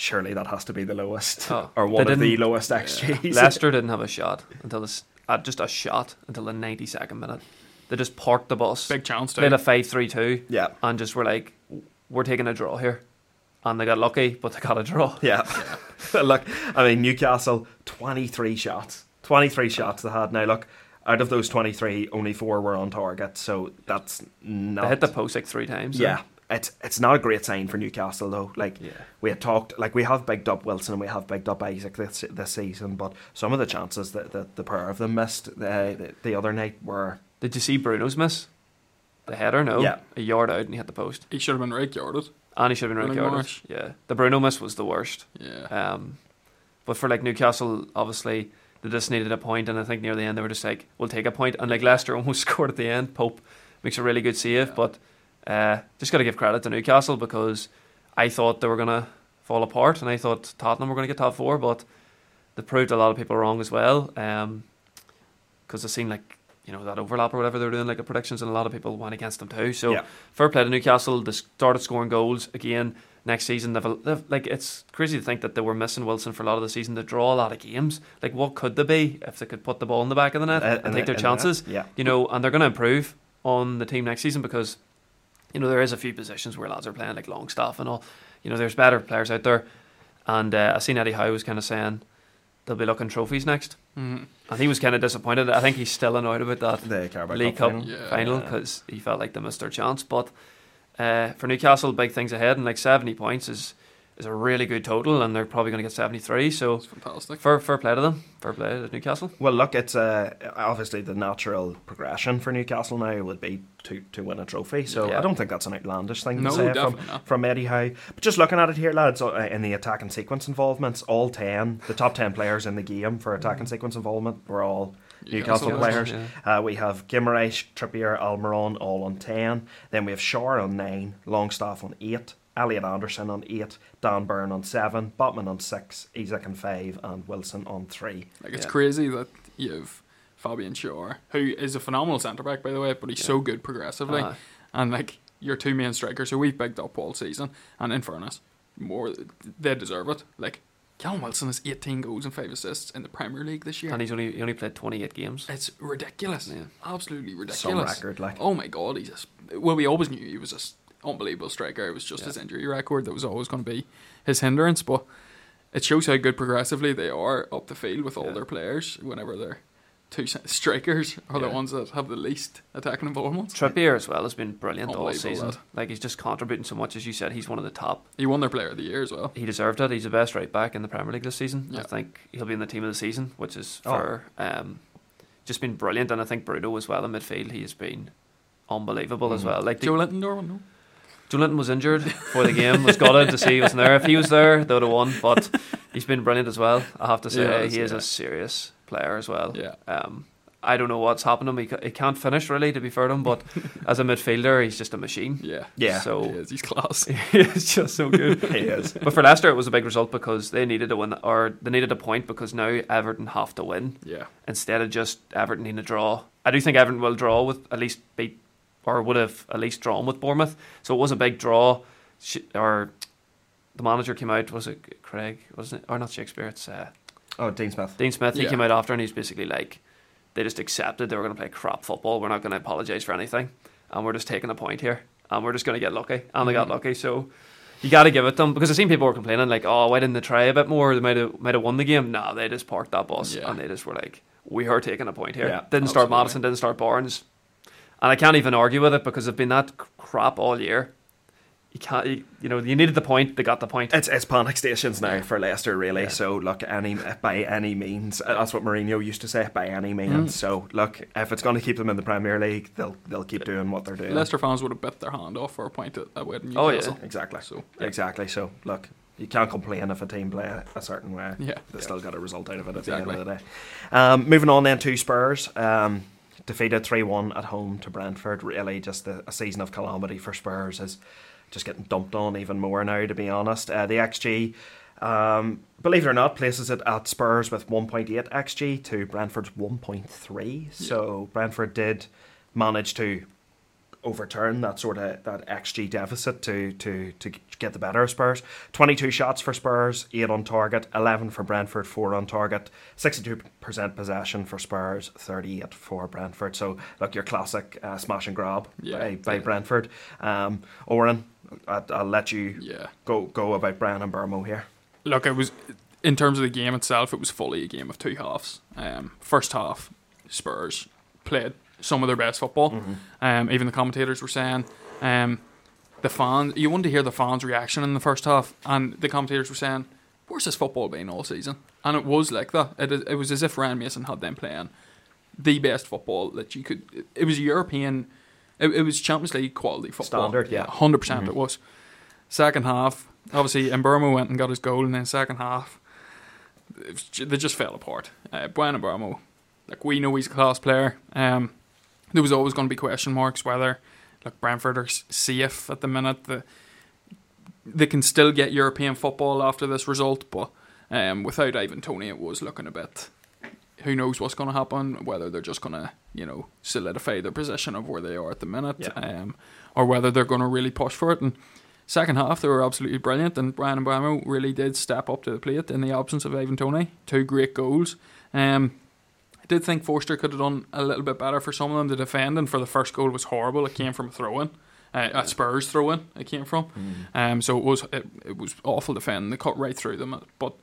Surely that has to be the lowest, Oh, or one of the lowest XGs. (laughs) (laughs) Leicester didn't have a shot until this, uh, just a shot until the 92nd minute. They just parked the bus, Big chance played to. a 5 3 2, Yeah, and just were like, we're taking a draw here. And they got lucky, but they got a draw. yeah. (laughs) look, I mean, Newcastle 23 shots, 23 shots they had. Now look, out of those 23, only four were on target, so that's not. They hit the post like three times. Yeah, it's it's not a great sign for Newcastle though. Like Yeah. we had talked, like we have bigged up Wilson and we have bigged up Isak this this season, but some of the chances that, that the pair of them missed the, the the other night were Did you see Bruno's miss? The header, no. Yeah. A yard out and he hit the post. He should have been right yarded. And he should have been Running right yarded. marsh. Yeah. The Bruno miss was the worst. Yeah. Um, but for like Newcastle, obviously they just needed a point, and I think near the end they were just like, "We'll take a point." And like Leicester (laughs) almost scored at the end. Pope makes a really good save, Yeah. but uh, just got to give credit to Newcastle because I thought they were gonna fall apart, and I thought Tottenham were gonna get top four, but they proved a lot of people wrong as well. Um, because they seen like you know that overlap or whatever they were doing, like the predictions, and a lot of people went against them too. So Yeah. fair play to Newcastle. They started scoring goals again next season. They've, they've like it's crazy to think that they were missing Wilson for a lot of the season. They draw a lot of games. Like what could they be if they could put the ball in the back of the net uh, and take the- their in the- chances? Yeah, You know, and they're going to improve on the team next season because you know there is a few positions where lads are playing like Longstaff and all. You know, there's better players out there. And uh, I seen Eddie Howe was kind of saying they'll be looking trophies next, Mhm. and he was kind of disappointed. I think he's still annoyed about that the League Cup Cup final. Yeah. final Yeah. because he felt like they missed their chance. But uh, for Newcastle, big things ahead, and like seventy points is is a really good total, and they're probably going to get seventy three. So It's fantastic. fair fair play to them, fair play to Newcastle. Well, look, it's uh, obviously the natural progression for Newcastle now would be to, to win a trophy. So Yeah. I don't think that's an outlandish thing No, to say from, not. from Eddie Howe. But just looking at it here, lads, uh, in the attack and sequence involvements, all 10, the top 10 players in the game for attack and sequence involvement were all Newcastle so- players. Yeah. Uh, we have Guimaraes, Trippier, Almiron all on 10. Then we have Schär on 9, Longstaff on 8, Elliot Anderson on 8, Dan Burn on 7, Botman on 6, Isak on 5, and Wilson on 3. Like it's Yeah. crazy that you've Fabian Schär, who is a phenomenal centre back by the way, but he's Yeah. so good progressively, Aye. and like your two main strikers who we've picked up all season, and in fairness, more they deserve it. Like Callum Wilson has 18 goals and five assists in the Premier League this year. and he's only he only played twenty eight games. it's ridiculous, Yeah. absolutely Some ridiculous. record, like. Oh my god, he's a, s- well. We always knew he was a s- unbelievable striker. It was just Yeah. his injury record that was always going to be his hindrance. But it shows how good progressively they are up the field with all Yeah. their players. Whenever they're two strikers are the ones that have the least attacking involvement. Trippier as well has been brilliant all season. lad. Like he's just contributing so much, as you said. He's one of the top. He won their Player of the Year as well. He deserved it. He's the best right back in the Premier League this season. Yeah. I think he'll be in the team of the season, which is Oh. for um, just been brilliant. And I think Bruno as well in midfield. He has been unbelievable as Mhm. well. Like Joelinton, no. Joelinton was injured for the game. Was gutted to see he wasn't there. If he was there, they would have won. But he's been brilliant as well. I have to say, Yeah, he is yeah. a serious player as well. Yeah. Um, I don't know what's happened to him. He, he can't finish really, to be fair to him. But (laughs) as a midfielder, he's just a machine. Yeah. Yeah. So He is. He's class. (laughs) it's just so good. (laughs) He is. But for Leicester, it was a big result because they needed a win, or they needed a point because now Everton have to win Yeah. instead of just Everton needing a draw. I do think Everton will draw with at least beat, or would have at least drawn with Bournemouth. So it was a big draw. Sh- Or the manager came out. Was it Craig? Wasn't it? Or not Shakespeare? It's uh, Oh, Dean Smith. Dean Smith. He Yeah. came out after and he's basically like, they just accepted they were going to play crap football. We're not going to apologise for anything, and we're just taking a point here, and we're just going to get lucky, and they got Mhm. lucky. So you got to give it them because I've seen people were complaining like, oh, why didn't they try a bit more? They might have might have won the game. No, they just parked that bus Yeah. and they just were like, we are taking a point here. Yeah, didn't start absolutely. Maddison, didn't start Barnes, and I can't even argue with it because they've been that crap all year. You can't, you, you know, you needed the point. They got the point. It's it's panic stations now for Leicester, really. Yeah. So look, any by any means, uh, that's what Mourinho used to say. By any means. Mm. So look, if it's going to keep them in the Premier League, they'll they'll keep doing what they're doing. Leicester fans would have bit their hand off for a point at, at Wed Oh, yeah. Newcastle. Exactly. So Exactly. So look, you can't complain if a team play a certain way. yeah. They still got a result out of it at Exactly. the end of the day. Um, moving on then to Spurs. Um, defeated 3 1 at home to Brentford. Really, just a, a season of calamity for Spurs is just getting dumped on even more now, to be honest. Uh, the XG, um, believe it or not, places it at Spurs with 1.8 XG to Brentford's 1.3. So Brentford did manage to overturn that sort of that XG deficit to to to get the better of Spurs. Twenty two shots for Spurs, eight on target, eleven for Brentford, four on target, sixty two percent possession for Spurs, thirty eight for Brentford. So look, your classic uh, smash and grab Yeah. by, by Yeah. Brentford. Um, Oran, I, I'll let you Yeah. go go about Bryan Mbeumo here. Look, it was in terms of the game itself, it was fully a game of two halves. Um, first half, Spurs played some of their best football. Um, even the commentators were saying, um, the fans. You wanted to hear the fans' reaction in the first half, and the commentators were saying, "Where's this football been all season?" And it was like that. It, it was as if Ryan Mason had them playing the best football that you could. It, it was European. It, it was Champions League quality football. Standard, yeah. hundred percent. It was. Second half, obviously, Mbeumo went and got his goal, and then second half, it was they just fell apart. Uh, Bryan Mbeumo, like we know he's a class player. Um, there was always going to be question marks whether, like Brentford are safe at the minute. The, they can still get European football after this result, but um, without Ivan Toney, it was looking a bit. Who knows what's going to happen? Whether they're just going to, you know, solidify their position of where they are at the minute, Yeah. um, or whether they're going to really push for it. And second half, they were absolutely brilliant, and Bryan Mbeumo really did step up to the plate in the absence of Ivan Toney. Two great goals. Um, did think Forster could have done a little bit better for some of them. The defending for the first goal was horrible. It came from a throw in. Uh, at Spurs throw in, it came from. Um, so it was it, it was awful defending. They cut right through them. But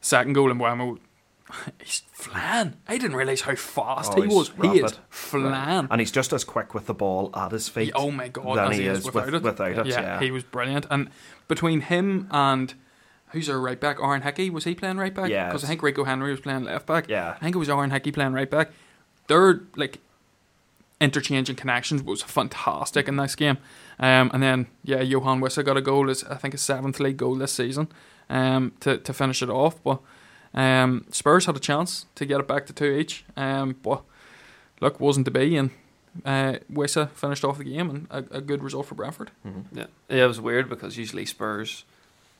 second goal in Wemo, (sighs) he's flying. I didn't realise how fast Oh, he was. He is rapid. flying. And he's just as quick with the ball at his feet. Oh my god, than as he he is is with- without it. without it, Yeah, yeah. he was brilliant. And between him and who's our right back, Aaron Hickey, was he playing right back? Yeah, because I think Rico Henry was playing left back. Yeah. I think it was Aaron Hickey playing right back. Their like interchange and connections was fantastic in this game. Um, and then yeah, Yoane Wissa got a goal. Is I think his seventh league goal this season. Um, to to finish it off, but um, Spurs had a chance to get it back to two each. Um, but look, wasn't to be, and uh, Wissa finished off the game, and a, a good result for Brentford. Mhm. Yeah, yeah, it was weird because usually Spurs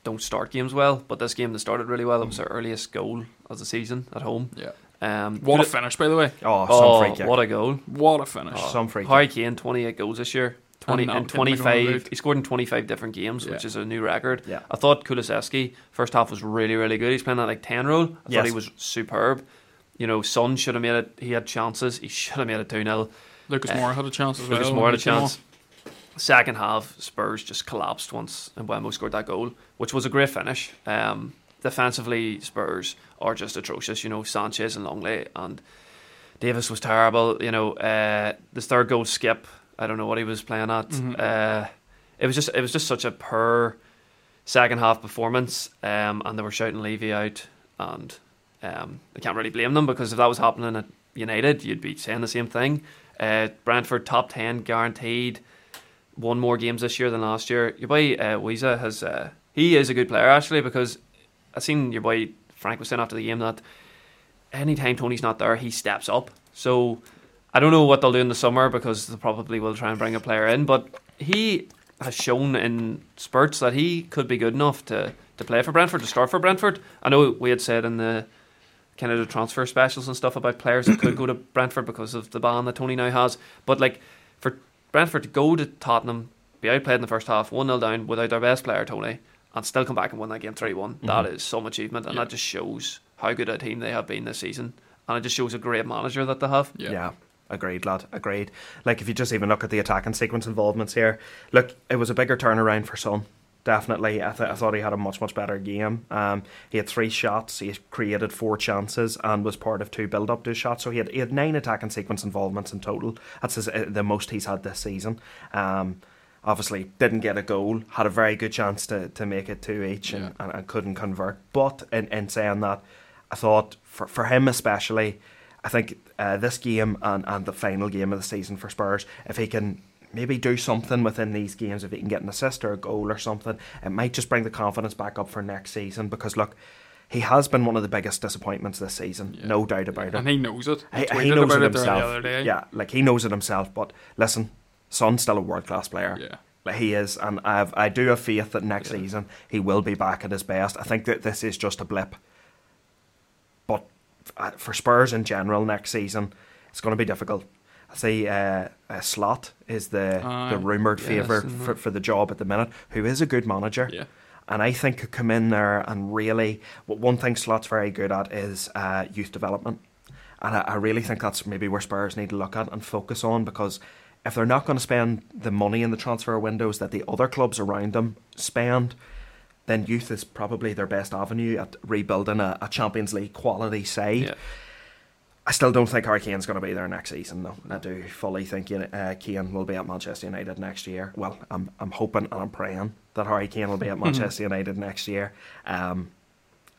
don't start games well, but this game they started really well. It was their earliest goal of the season at home. Yeah, Um, what a could- finish, by the way. Oh, some oh, free kick. what a goal! What a finish. Oh, Some free Harry Kane, twenty eight goals this year. 20 And and now Tim McGowan 25 he scored in 25 different games which is a new record Yeah. I thought Kulusevski first half was really really good he's playing that like 10 role I Yes. thought he was superb you know Son should have made it he had chances he should have made it 2-0 Lucas Uh, Moore had a chance as well. Lucas Moura had a he came chance second half, Spurs just collapsed once and Mbeumo scored that goal, which was a great finish. Um, defensively, Spurs are just atrocious. You know, Sanchez and Lenglet and Davis was terrible. You know, uh, the third goal Skipp. I don't know what he was playing at. Mhm. Uh, it was just it was just such a poor second half performance, um, and they were shouting Levy out, and um, I can't really blame them because if that was happening at United, you'd be saying the same thing. Uh, Brentford top ten guaranteed. Won more games this year than last year. Your boy uh, has uh, he is a good player actually because I seen your boy Frank was saying after the game that anytime Toney's not there, he steps up. So I don't know what they'll do in the summer because they probably will try and bring a player in, but he has shown in spurts that he could be good enough to, to play for Brentford, to start for Brentford. I know we had said in the the transfer specials and stuff about players that could go to Brentford because of the ban that Toney now has. But like Brentford to go to Tottenham, be outplayed in the first half, 1 0 down without their best player, Toney, and still come back and win that game 3 one mm-hmm. that is some achievement. And Yeah. that just shows how good a team they have been this season. And it just shows a great manager that they have. Yeah. Yeah. Agreed, lad. Agreed. Like if you just even look at the attacking sequence involvements here, look, it was a bigger turnaround for Son. Definitely, I, th- I thought he had a much much better game. Um, he had three shots, he created four chances, and was part of two build up to shots. So he had he had nine attacking sequence involvements in total. That's his, uh, the most he's had this season. Um, obviously didn't get a goal, had a very good chance to, to make it two each, and, Yeah. and, and couldn't convert. But in, in saying that, I thought for for him especially, I think uh, this game and, and the final game of the season for Spurs, if he can maybe do something within these games, if he can get an assist or a goal or something, it might just bring the confidence back up for next season. Because look, he has been one of the biggest disappointments this season, Yeah. no doubt about it. And he knows it. He, tweeted he knows it there himself. the other day. Yeah, like he knows it himself. But listen, Son's still a world class player. Yeah. Like he is, and I've I do have faith that next Yeah. season he will be back at his best. I think that this is just a blip. But uh, for Spurs in general, next season it's going to be difficult. See uh, uh, Slot is the Aye. the rumored Yes, favourite mhm. for, for the job at the minute, who is a good manager Yeah. and I think could come in there and really. But one thing Slot's very good at is uh, youth development, and I, I really think that's maybe where Spurs need to look at and focus on because if they're not going to spend the money in the transfer windows that the other clubs around them spend, then youth is probably their best avenue at rebuilding a, a Champions League quality side. Yeah. I still don't think Harry Kane's going to be there next season, though. I do fully think uh, Kane will be at Manchester United next year. Well, I'm I'm hoping and I'm praying that Harry Kane will be at (laughs) Manchester United next year. Um,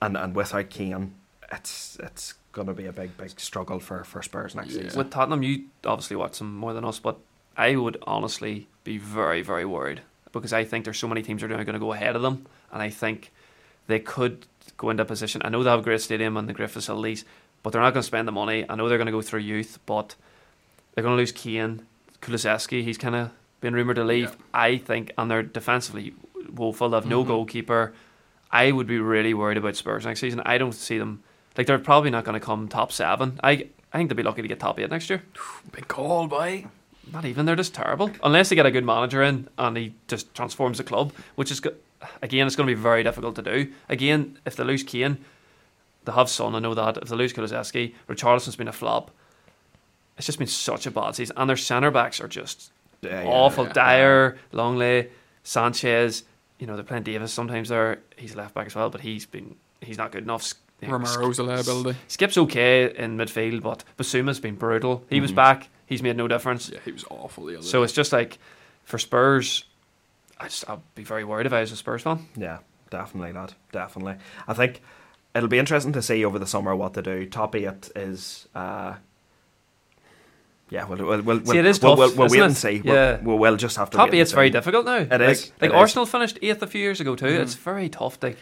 and and without Kane, it's it's going to be a big big struggle for, for Spurs next Yeah. season. With Tottenham, you obviously watch them more than us, but I would honestly be very, very worried because I think there's so many teams are going to go ahead of them, and I think they could go into a position. I know they have a great stadium and the great facilities, but they're not going to spend the money. I know they're going to go through youth, but they're going to lose Kane, Kulusevski. He's kind of been rumored to leave. Yeah. I think, and they're defensively woeful. They have no Mhm. goalkeeper. I would be really worried about Spurs next season. I don't see them like they're probably not going to come top seven. I I think they'll be lucky to get top eight next year. (sighs) Big call, boy. Not even. They're just terrible. Unless they get a good manager in and he just transforms the club, which is, go- again, it's going to be very difficult to do. Again, if they lose Kane, they have Son, I know that. If they lose Kulusevski, Richarlison's been a flop. It's just been such a bad season. And their centre backs are just Yeah, yeah. awful. yeah. Dier, Lenglet, Sanchez. You know, they're playing Davis sometimes there. He's left back as well, but he's been he's not good enough. You know, Romero's a liability. Skipp's okay in midfield, but Bissouma's been brutal. He was Mhm. back. He's made no difference. Yeah, he was awful the other So day. it's just like for Spurs, I just, I'd be very worried if I was a Spurs fan. Yeah, definitely, lad. Definitely. I think it'll be interesting to see over the summer what to do. Top eight is. Uh, yeah, we'll, we'll, we'll, See, it is we'll, tough, we'll, we'll wait it? and see. Yeah. We'll, we'll, just have to Top eight's very difficult now. It like, is, Like it is. Arsenal finished eighth a few years ago too. Mhm. It's very tough. Like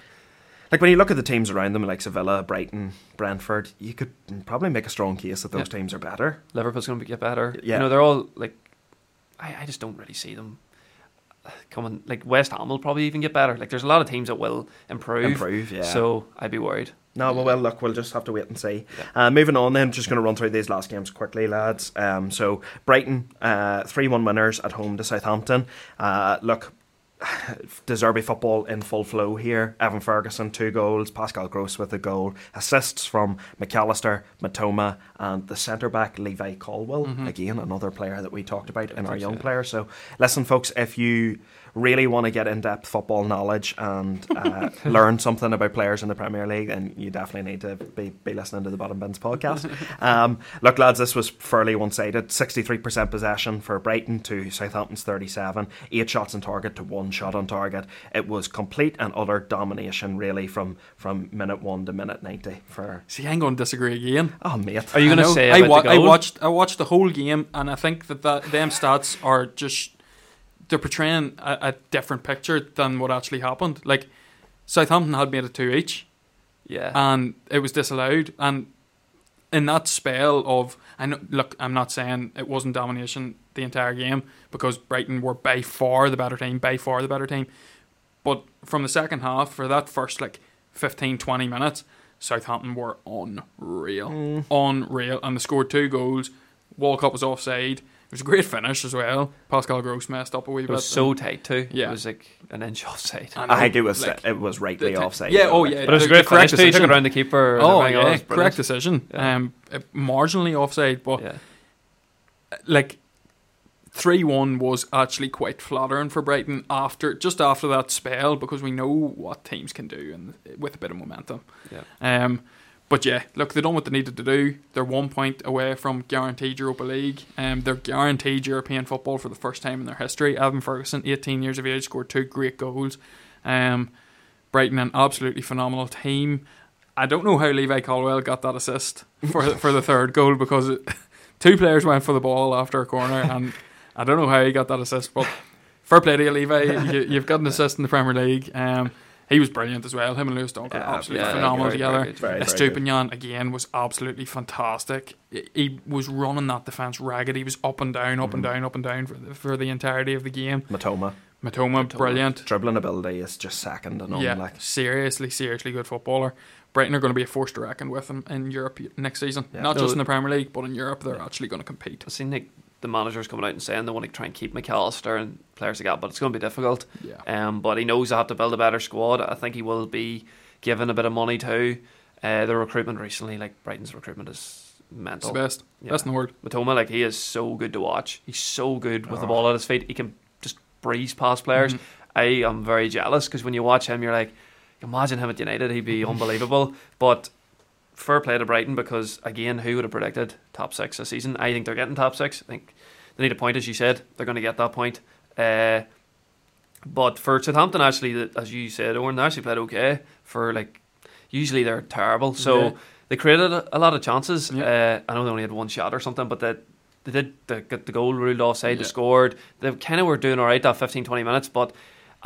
Like when you look at the teams around them, like Sevilla, Brighton, Brentford, you could probably make a strong case that those Yeah. teams are better. Liverpool's going to get better. Yeah. You know, they're all like, I, I just don't really see them coming. Like West Ham will probably even get better. Like there's a lot of teams that will improve. Improve, yeah. So I'd be worried. No, well, well, look, we'll just have to wait and see. Yeah. Uh, moving on, then, just going to run through these last games quickly, lads. Um, so, Brighton, uh, 3 1 winners at home to Southampton. Uh, look, De Zerbi football in full flow here. Evan Ferguson, two goals. Pascal Gross with a goal. Assists from McAllister, Mitoma, and the centre back, Levi Colwill. Mhm. Again, another player that we talked about in our young yeah. players. So, listen, folks, if you really want to get in depth football knowledge and uh, (laughs) learn something about players in the Premier League, then you definitely need to be, be listening to the Bottom Bins podcast. (laughs) Um, look, lads, this was fairly one sided 63% possession for Brighton to Southampton's 37, eight shots on target to one shot on target. It was complete and utter domination, really, from, from minute one to minute 90 for. See, I'm going to disagree again. Oh, mate. Are you going to say I, wa- I watched I watched the whole game, and I think that, that them stats are just they're portraying a, a different picture than what actually happened. Like Southampton had made it two each, yeah. and it was disallowed. And in that spell of, know, look, I'm not saying it wasn't domination the entire game because Brighton were by far the better team, by far the better team. But from the second half, for that first like 15, 20 minutes, Southampton were unreal, Mm. unreal, and they scored two goals. Walcott was offside. It was a great finish as well. Pascal Gross messed up a wee it bit. was so tight too. Yeah. It was like an inch (laughs) offside. I I think it was like, it was rightly the- offside. yeah, oh, yeah. But it was a great correct finish too. He took decision. it around the keeper. Oh everything. yeah, it was correct brilliant. decision. Yeah. Um, marginally offside, but Yeah. like three one was actually quite flattering for Brighton after just after that spell because we know what teams can do and with a bit of momentum. Yeah. Um, but yeah, look, they've done what they needed to do. They're one point away from guaranteed Europa League. Um, they're guaranteed European football for the first time in their history. Evan Ferguson, 18 years of age, scored two great goals. Um, Brighton, an absolutely phenomenal team. I don't know how Levi Colwill got that assist for for the third goal because it, (laughs) two players went for the ball after a corner, and I don't know how he got that assist. But fair play to you, Levi. You, you've got an assist in the Premier League. Um, he was brilliant as well. Him and Lewis Dunk, Yeah, absolutely yeah, phenomenal very, together. very. Very, very again was absolutely fantastic. He- was running that defense ragged. He was up and down, up and Mhm. down, up and down for the, for the entirety of the game. Mitoma. Mitoma, Mitoma. brilliant. Dribbling ability is just second to none. Yeah, Like, seriously, seriously good footballer. Brighton are going to be a force to reckon with him in Europe next season. Yeah. Not No, just in the Premier League, but in Europe, they're Yeah. actually going to compete. Seen like the managers coming out and saying they want to try and keep McAllister and players like that, but it's going to be difficult. Yeah, Um, but he knows they have to build a better squad. I think he will be given a bit of money too. Uh, the recruitment recently, like Brighton's recruitment, is it's mental. the best, Yeah. best in the world. Mitoma, like he is so good to watch. He's so good with the Oh. ball at his feet. He can just breeze past players. Mhm. I am very jealous because when you watch him, you're like, imagine him at United. He'd be (laughs) unbelievable. But fair play to Brighton because again, who would have predicted top six this season? I think they're getting top six. I think they need a point, as you said. They're going to get that point. Uh, but for Southampton, actually, as you said, Eoghan, they actually played okay. For like, usually they're terrible. So Yeah. they created a, lot of chances. Yeah. Uh, I know they only had one shot or something, but they, they did they got the goal ruled offside. They scored. They kind of were doing all right that 15, 20 minutes. But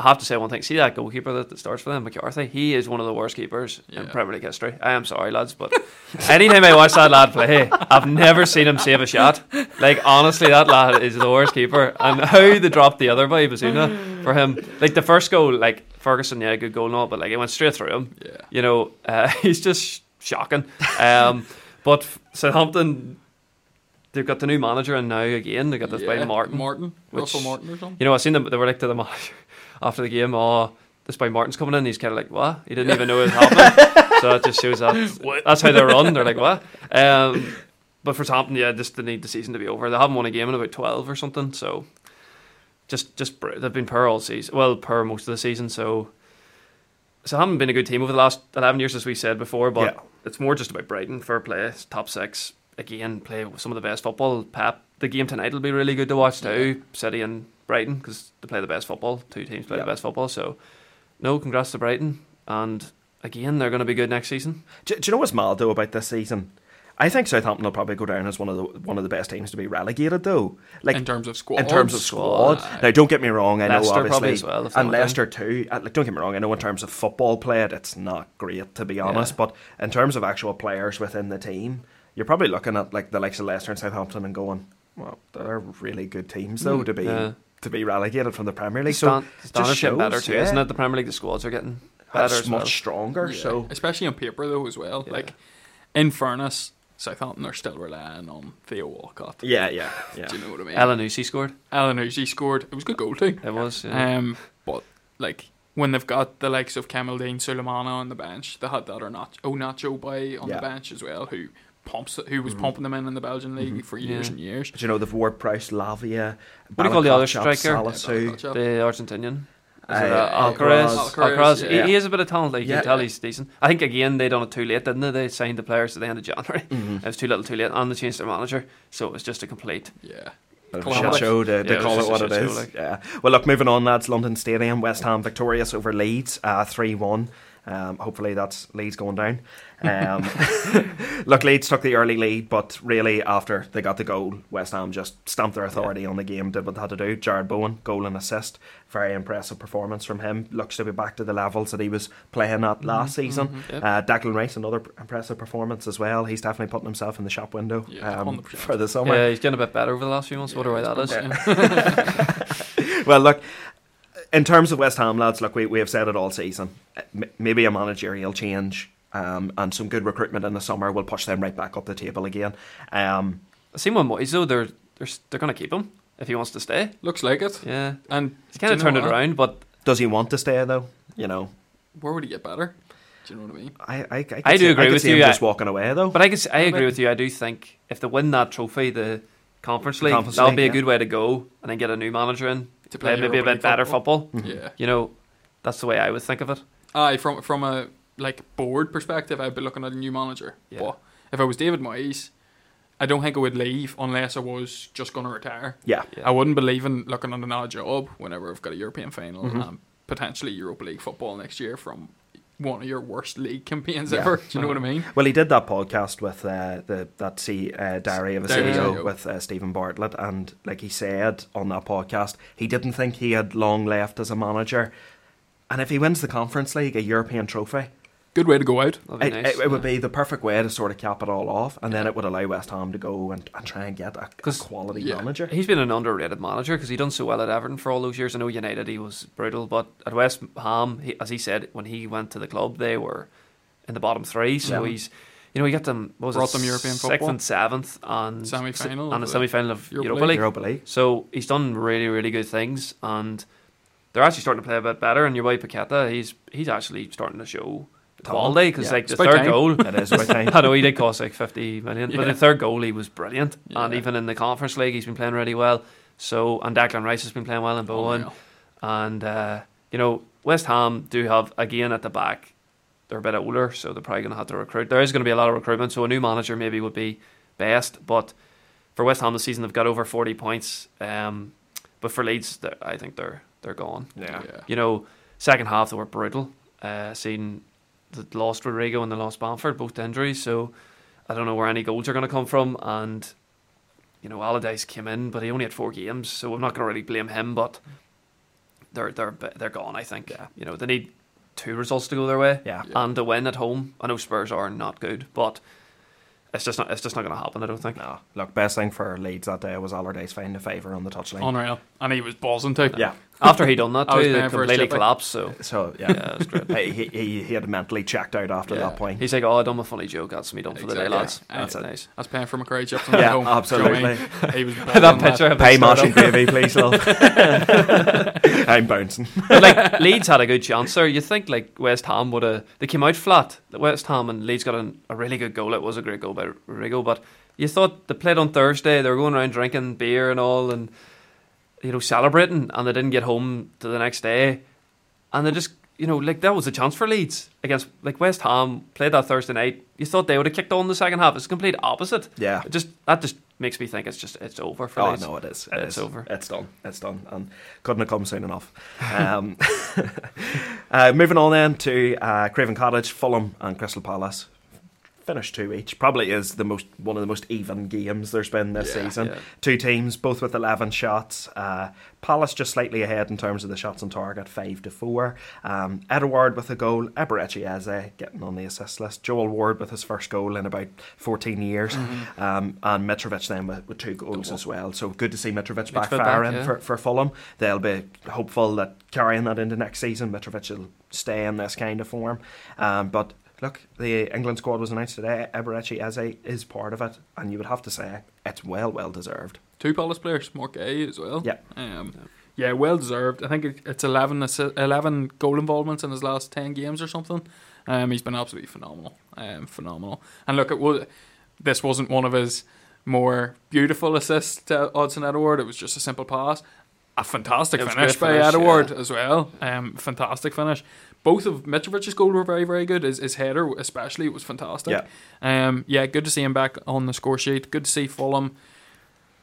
I have to say one thing. See that goalkeeper that, that starts for them, McCarthy? He is one of the worst keepers in Premier League history. I am sorry, lads, but (laughs) anytime I watch that lad play, I've never seen him save a shot. Like, honestly, that lad is the worst keeper. And how they dropped the other by Bazunu for him. Like, the first goal, like, Ferguson, yeah, good goal and all, but, like, it went straight through him. Yeah, You know, uh, (laughs) he's just shocking. Um, but Southampton, they've got the new manager, and now again, they got this by Martin. Martin, which- Russell Martin or something. You know, I seen them. They were like to the manager after the game. Oh, this by Martin's coming in. He's kind of like, what? He didn't even know it was (laughs) happening. so it just shows that that's how they run. They're like, what? Um, but for Southampton, yeah, just they need the season to be over. They haven't won a game in about twelve or something. So just just they've been poor all season. Well, poor most of the season. So so haven't been a good team over the last eleven years, as we said before. But Yeah. it's more just about Brighton. Fair play, top six again. Play some of the best football. Pep, the game tonight will be really good to watch too. City and Brighton because they play the best football. Two teams play Yeah. the best football. So no, congrats to Brighton. And again, they're going to be good next season. Do, do you know what's mad though about this season? I think Southampton will probably go down as one of the one of the best teams to be relegated though. Like in terms of squad, in terms of squad. Now, don't get me wrong. I Leicester know obviously, as well, and went down. Leicester too. uh, Like, don't get me wrong. I know in terms of football played, it's not great to be honest. Yeah. But in terms of actual players within the team, you're probably looking at like the likes of Leicester and Southampton and going, well, they're really good teams though Mm, to be yeah. To be relegated from the Premier The League. So stand, the standard's better too, yeah. isn't it? The Premier League, the squads are getting better that's as much well. stronger. Yeah, So especially on paper though as well. Yeah. Like in fairness, Southampton are still relying on Theo Walcott. yeah, yeah, yeah. Do you know what I mean? Elyounoussi scored. Elyounoussi scored. It was a good goal too. It was. Yeah. Um, but like when they've got the likes of Kamaldeen Sulemana on the bench, they had that or not oh Nacho Bay on Yeah. the bench as well, who pumps who was Mhm. pumping them in in the Belgian league Mhm. for years Yeah. and years. But you know, they've Ward-Prowse, Lavia, What do you call the other striker? Salisu. Yeah, The Argentinian. Uh, uh, Alcaraz. Alcaraz? Alcaraz, Alcaraz. yeah. He, he has a bit of talent. Like you Yeah. can tell he's decent. I think again they done it too late, didn't they? They signed the players at the end of January. Mhm. (laughs) It was too little, too late, and they changed their manager, so it was just a complete. Yeah. Bit of a Calamity. shit show to, to Yeah, it call was it what just it a shit show, like. Yeah. Well, look, moving on, lads. London Stadium, West Ham victorious over Leeds, uh, three one. Um, hopefully that's Leeds going down. Um, (laughs) look, Leeds took the early lead, but really after they got the goal, West Ham just stamped their authority on the game, did what they had to do. Jarrod Bowen, goal and assist, very impressive performance from him. Looks to be back to the levels that he was playing at last season. Yeah. Uh, Declan Rice, another impressive performance as well. He's definitely putting himself in the shop window Yeah, um, 100%. for the summer. yeah, he's getting a bit better over the last few months. Wonder why that is. Yeah. (laughs) (laughs) well, look, in terms of West Ham, lads, look, we, we have said it all season. M- maybe a managerial change um, and some good recruitment in the summer will push them right back up the table again. Um, Same with Moyes though. They're they're they're going to keep him if he wants to stay. Looks like it. Yeah, And he's kind of turned it around, but does he want to stay though? You know, Where would he get better? Do you know what I mean? I I, I, I do see- agree could with see him you, Just walking away though. but I guess I agree but- with you. I do think if they win that trophy, the Conference League, Conference that'll League, be a yeah. good way to go, and then get a new manager in To play maybe a bit League better football. Mhm. Yeah. You know, that's the way I would think of it. Aye, from from a like board perspective, I'd be looking at a new manager. Yeah. But if I was David Moyes, I don't think I would leave unless I was just going to retire. yeah, Yeah. I wouldn't believe in looking at another job whenever I've got a European final Mhm. and potentially Europa League football next year from one of your worst league campaigns Yeah. ever. Do you know what I mean? Well, he did that podcast with uh, the that C, uh, Diary of a Diary, CEO with uh, Steven Bartlett, and like he said on that podcast, he didn't think he had long left as a manager. And if he wins the Conference League, a European trophy, Good way to go out. It, nice. it, it would be the perfect way to sort of cap it all off, and then it would allow West Ham to go and, and try and get a, a 'Cause- quality yeah. manager. He's been an underrated manager because he done so well at Everton for all those years. I know United he was brutal, but at West Ham, he, as he said, when he went to the club, they were in the bottom three. So Yeah. he's, you know, he got them what was Brought it, them European sixth football. and seventh and Semi-final and a the semi final of Europa Europa, League. League. Europa League. So he's done really really good things, and they're actually starting to play a bit better. And your boy Paqueta, he's he's actually starting to show Talent. quality because Yeah. like the third time. goal. It is about time. I know he did cost like 50 million, but the third goal he was brilliant. And even in the Conference League, he's been playing really well. So, and Declan Rice has been playing well in Bowen. Unreal. And, uh, you know, West Ham do have, again, at the back, they're a bit older, so they're probably going to have to recruit. There is going to be a lot of recruitment, so a new manager maybe would be best. But for West Ham this season, they've got over 40 points. Um, but for Leeds, I think they're they're gone. Yeah. Yeah. You know, second half they were brutal. Uh, seeing the lost Rodrigo and the lost Bamford, both to injuries. So I don't know where any goals are going to come from. And you know, Allardyce came in, but he only had four games, so I'm not going to really blame him. But they're they're they're gone. I think. Yeah. You know, they need two results to go their way Yeah. Yeah. and a win at home. I know Spurs are not good, but it's just not it's just not going to happen. I don't think. No, look, best thing for Leeds that day was Allardyce finding a favour on the touchline. Unreal. And he was buzzing too. yeah, After he done that I too, paying they for his completely collapsed. So so yeah, yeah, it was (laughs) great. he, he he had mentally checked out after Yeah. that point. He's like, oh, I done my funny joke. That's me done for the day, Exactly. lads. Yeah. That's That's it. nice. I was paying for my curry chips on the Yeah, home. Do you know what I absolutely. (laughs) He was (laughs) that buzzing, picture lad. of Pay the start gravy, please, love. I'm bouncing. But like Leeds had a good chance there. You think like West Ham would have they came out flat. West Ham and Leeds got an, a really good goal. It was a great goal by Rodrigo, but you thought they played on Thursday. They were going around drinking beer and all, and you know celebrating, and they didn't get home to the next day, and they just you know like that was a chance for Leeds against like West Ham played that Thursday night. You thought they would have kicked on the second half. It's the complete opposite. Yeah. It just that just makes me think it's just it's over for Oh Leeds. no, it is. It It's is. over. It's done. It's done, and couldn't have come soon enough. Um, (laughs) uh, moving on then to uh, Craven Cottage, Fulham, and Crystal Palace. Finished two each. Probably is the most one of the most even games there's been this Yeah, season. yeah. Two teams, both with eleven shots. Uh, Palace just slightly ahead in terms of the shots on target, five to four. Um, Edouard with a goal. Eberechi Eze getting on the assist list. Joel Ward with his first goal in about fourteen years, Mm-hmm. um, and Mitrovic then with, with two goals as well. So good to see Mitrovic back firing yeah. for, for Fulham. They'll be hopeful that carrying that into next season, Mitrovic will stay in this kind of form. Um, but look, the England squad was announced today. Eberechi Eze is part of it, and you would have to say it's well, well deserved. Two Palace players, Mark A as well. Yeah. Um, Yeah, well deserved. I think it's 11, 11 goal involvements in his last 10 games or something. Um, he's been absolutely phenomenal. Um, phenomenal. And look, it was, this wasn't one of his more beautiful assists to Odsonne Edouard. It was just a simple pass. A fantastic It was a finish by finish, Edouard yeah. as well. Um, fantastic finish. Both of Mitrovic's goals were very, very good. His, his header, especially, was fantastic. Yeah. Um, yeah, good to see him back on the score sheet. Good to see Fulham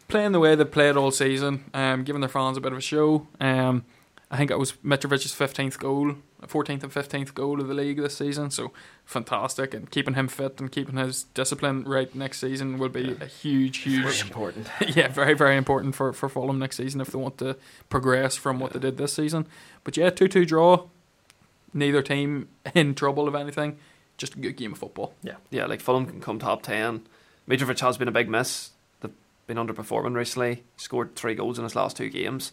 playing the way they played all season, um, giving their fans a bit of a show. Um, I think it was Mitrovic's 15th goal, 14th and 15th goal of the league this season. So fantastic. And keeping him fit and keeping his discipline right next season will be a huge, Very huge, important. (laughs) yeah, very, very important for, for Fulham next season if they want to progress from what they did this season. But yeah, 2 2 draw. Neither team (laughs) in trouble of anything. Just a good game of football. Yeah, yeah. like Fulham can come top 10. Mitrovic has been a big miss. They've been underperforming recently. Scored three goals in his last two games.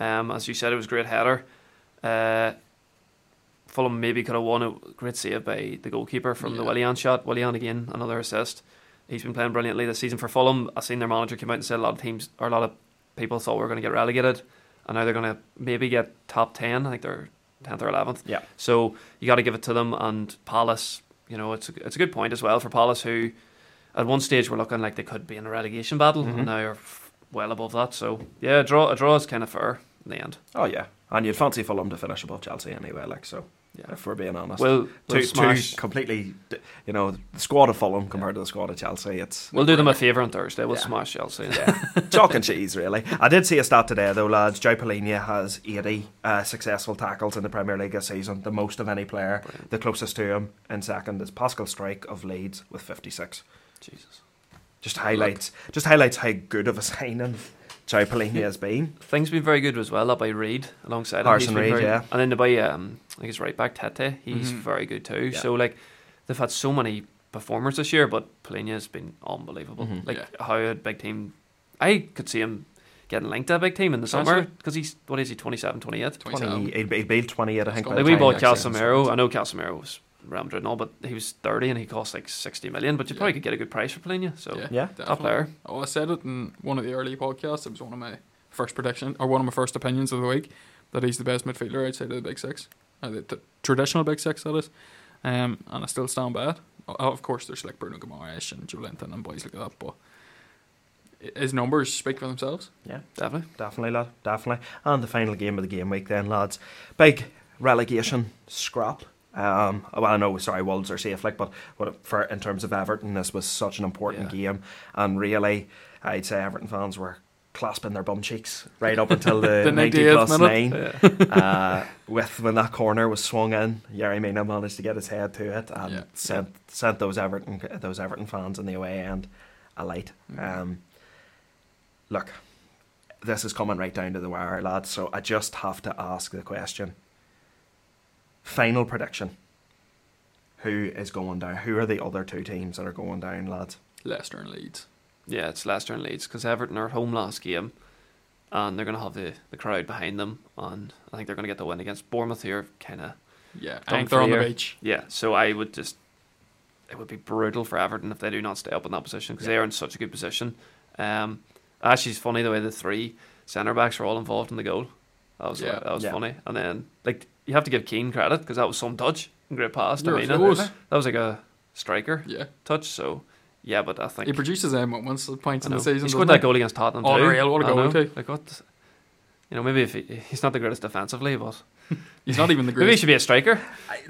Um, as you said, it was a great header. Uh, Fulham maybe could have won a great save by the goalkeeper from the Yeah. Willian shot. Willian again, another assist. He's been playing brilliantly this season for Fulham. I've seen their manager come out and said a lot of teams or a lot of people thought we were going to get relegated, and now they're going to maybe get top ten. I think they're tenth or eleventh. Yeah. So you got to give it to them. And Palace, you know, it's a, it's a good point as well for Palace, who at one stage were looking like they could be in a relegation battle, Mhm. and now are well above that. So yeah, a draw a draw is kind of fair in the end. Oh yeah, and you'd fancy Fulham to finish above Chelsea anyway. Like so, Yeah. if we're being honest. We'll, we'll two, smash. two completely, you know, the squad of Fulham compared to the squad of Chelsea. It's We'll do them a favour on Thursday. We'll Yeah. smash Chelsea. yeah, (laughs) chalk and cheese, really. I did see a stat today, though, lads. João Palhinha has 80 uh, successful tackles in the Premier League this season, the most of any player. Brilliant. The closest to him in second is Pascal Struijk of Leeds with 56. Jesus. Just highlights, just highlights how good of a signing João Palhinha has been. Things been very good as well. That by Reed alongside him. Harrison He's Reed, very- yeah. And then the by um, I think it's right back Tete. He's Mhm. very good too. Yeah. So like they've had so many performers this year, but Palhinha has been unbelievable. Mhm. Like Yeah. how a big team. I could see him getting linked to a big team in the summer because he's what is he 27, 28? 27. 20, he'd, he'd be 28, I think. It's by the Like we bought next season Casemiro. I know Casemiro was rammed and all, but he was 30 and he cost like 60 million. But you Yeah. probably could get a good price for Palhinha. So Yeah. Yeah. top player. Oh, I said it in one of the early podcasts. It was one of my first prediction or one of my first opinions of the week that he's the best midfielder outside of the big six, uh, the, the traditional big six that is. Um, and I still stand by it. O- Of course, there's like Bruno Guimaraes and Joelinton and boys like that, but i- his numbers speak for themselves. Yeah. Definitely. Definitely, lad. Definitely. And the final game of the game week, then, lads. Big relegation scrap. Um, well, I know, sorry, Wolves are safe, like, but what for in terms of Everton, this was such an important Yeah. game, and really, I'd say Everton fans were clasping their bum cheeks right up until the, (laughs) The 90 plus minute. nine. uh, (laughs) with when that corner was swung in, Yerry Mina managed to get his head to it and Yeah. sent sent those Everton those Everton fans in the away end a light. Mhm. Um, look, this is coming right down to the wire, lads. So I just have to ask the question. Final prediction. Who is going down? Who are the other two teams that are going down, lads? Leicester and Leeds. Yeah, it's Leicester and Leeds because Everton are at home last game, and they're going to have the, the crowd behind them, and I think they're going to get the win against Bournemouth here. Kind of Yeah, I think they're on the the beach. yeah. So I would just it would be brutal for Everton if they do not stay up in that position because they are in such a good position. Um, actually, it's funny the way the three centre backs are all involved in the goal. That was Yeah. that was Yeah. funny, and then like you have to give Keane credit because that was some touch and great pass Yeah, Mina. it was. That was like a striker Yeah, touch. So yeah, but I think he produces them at once the points I in the season. He scored that goal against Tottenham Oh, too. real, what a I goal know. too. Like what? You know, maybe if he, he's not the greatest defensively, but (laughs) He's not even the greatest. maybe he should be a striker.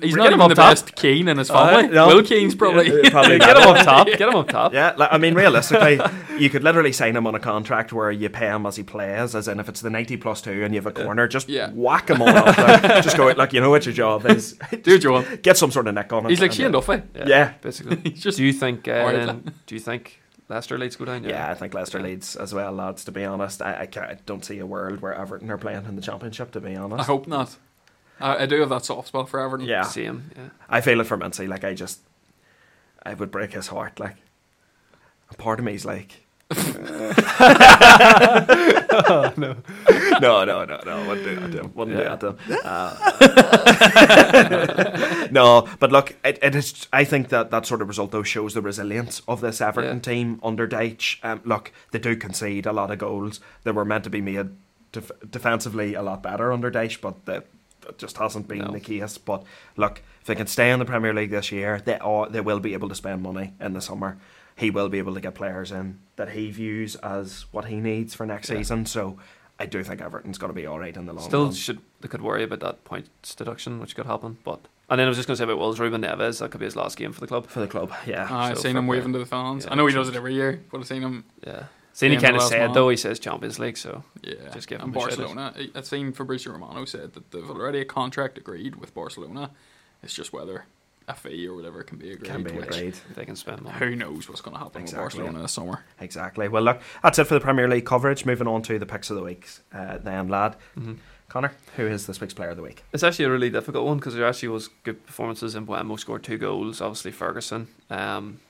He's Get not him even the top. best Keane in his Uh, family. no. Will Keane's probably. Yeah, (laughs) probably Get him up top. Get him up top. Yeah, like, I mean, realistically, (laughs) you could literally sign him on a contract where you pay him as he plays, as in if it's the 90 plus two and you have a corner, just Yeah. whack him on up there. just go, like, you know what your job is. Do what you. Get some sort of nick on it. He's like and, Shane uh, Duffy. Yeah. basically. Just do you think? Uh, then, do you think Leicester Leeds go down? Yeah, I think Leicester leads as well, lads. To be honest, I, I, can't, I don't see a world where Everton are playing in the Championship. To be honest, I hope not. I, I do have that soft spot for Everton. Yeah, Same. Yeah. I feel it for Mincy. Like I just, I would break his heart. Like, a part of me is like, no, no, no, no, no, wouldn't do that to him. Yeah. do that to him. Uh, (laughs) no, but look, it, it is. I think that that sort of result though shows the resilience of this Everton Yeah. team under Dyche. Um, look, they do concede a lot of goals that were meant to be made def- defensively a lot better under Dyche, but that, that just hasn't been No. the case. But look, if they can stay in the Premier League this year, they are they will be able to spend money in the summer. He will be able to get players in that he views as what he needs for next Yeah. season. So I do think Everton's going to be all right in the long Still, run. should they could worry about that points deduction, which could happen. But and then I was just going to say about Wolves, Ruben Neves, that could be his last game for the club. for the club. Yeah, ah, I've so seen him play. waving to the fans. Yeah, I know he sure. does it every year, but I've seen him. Yeah. Seen he kind of last said man. though, he says Champions League, so Yeah, Just give and him a. Barcelona. I- I've seen Fabrizio Romano said that they've already a contract agreed with Barcelona. It's just whether a fee or whatever can be agreed. can be agreed. they can spend money. Who knows what's going to happen Exactly. with Barcelona this summer? Exactly. Well, look, that's it for the Premier League coverage. Moving on to the picks of the week. Uh, then, lad, Mhm. Conor, who is this week's player of the week? It's actually a really difficult one because there actually was good performances. Mbeumo scored two goals, obviously Ferguson, um,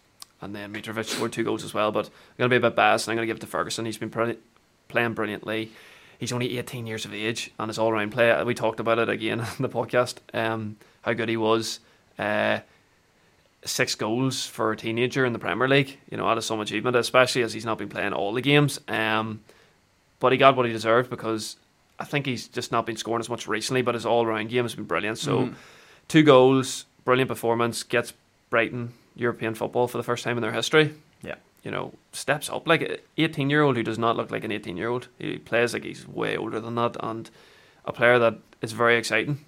and then Mitrovic scored two goals as well. But I'm going to be a bit biased and I'm going to give it to Ferguson. He's been brilliant, playing brilliantly. He's only 18 years of age and his all round play. We talked about it again (laughs) in the podcast, um, how good he was. Uh, six goals for a teenager in the Premier League. You know, that is some achievement, especially as he's not been playing all the games. Um, but he got what he deserved because I think he's just not been scoring as much recently, but his all round game has been brilliant. So, Mhm. two goals, brilliant performance, gets Brighton European football for the first time in their history. Yeah. You know, steps up like an 18 year old who does not look like an 18 year old. He plays like he's way older than that, and a player that is very exciting.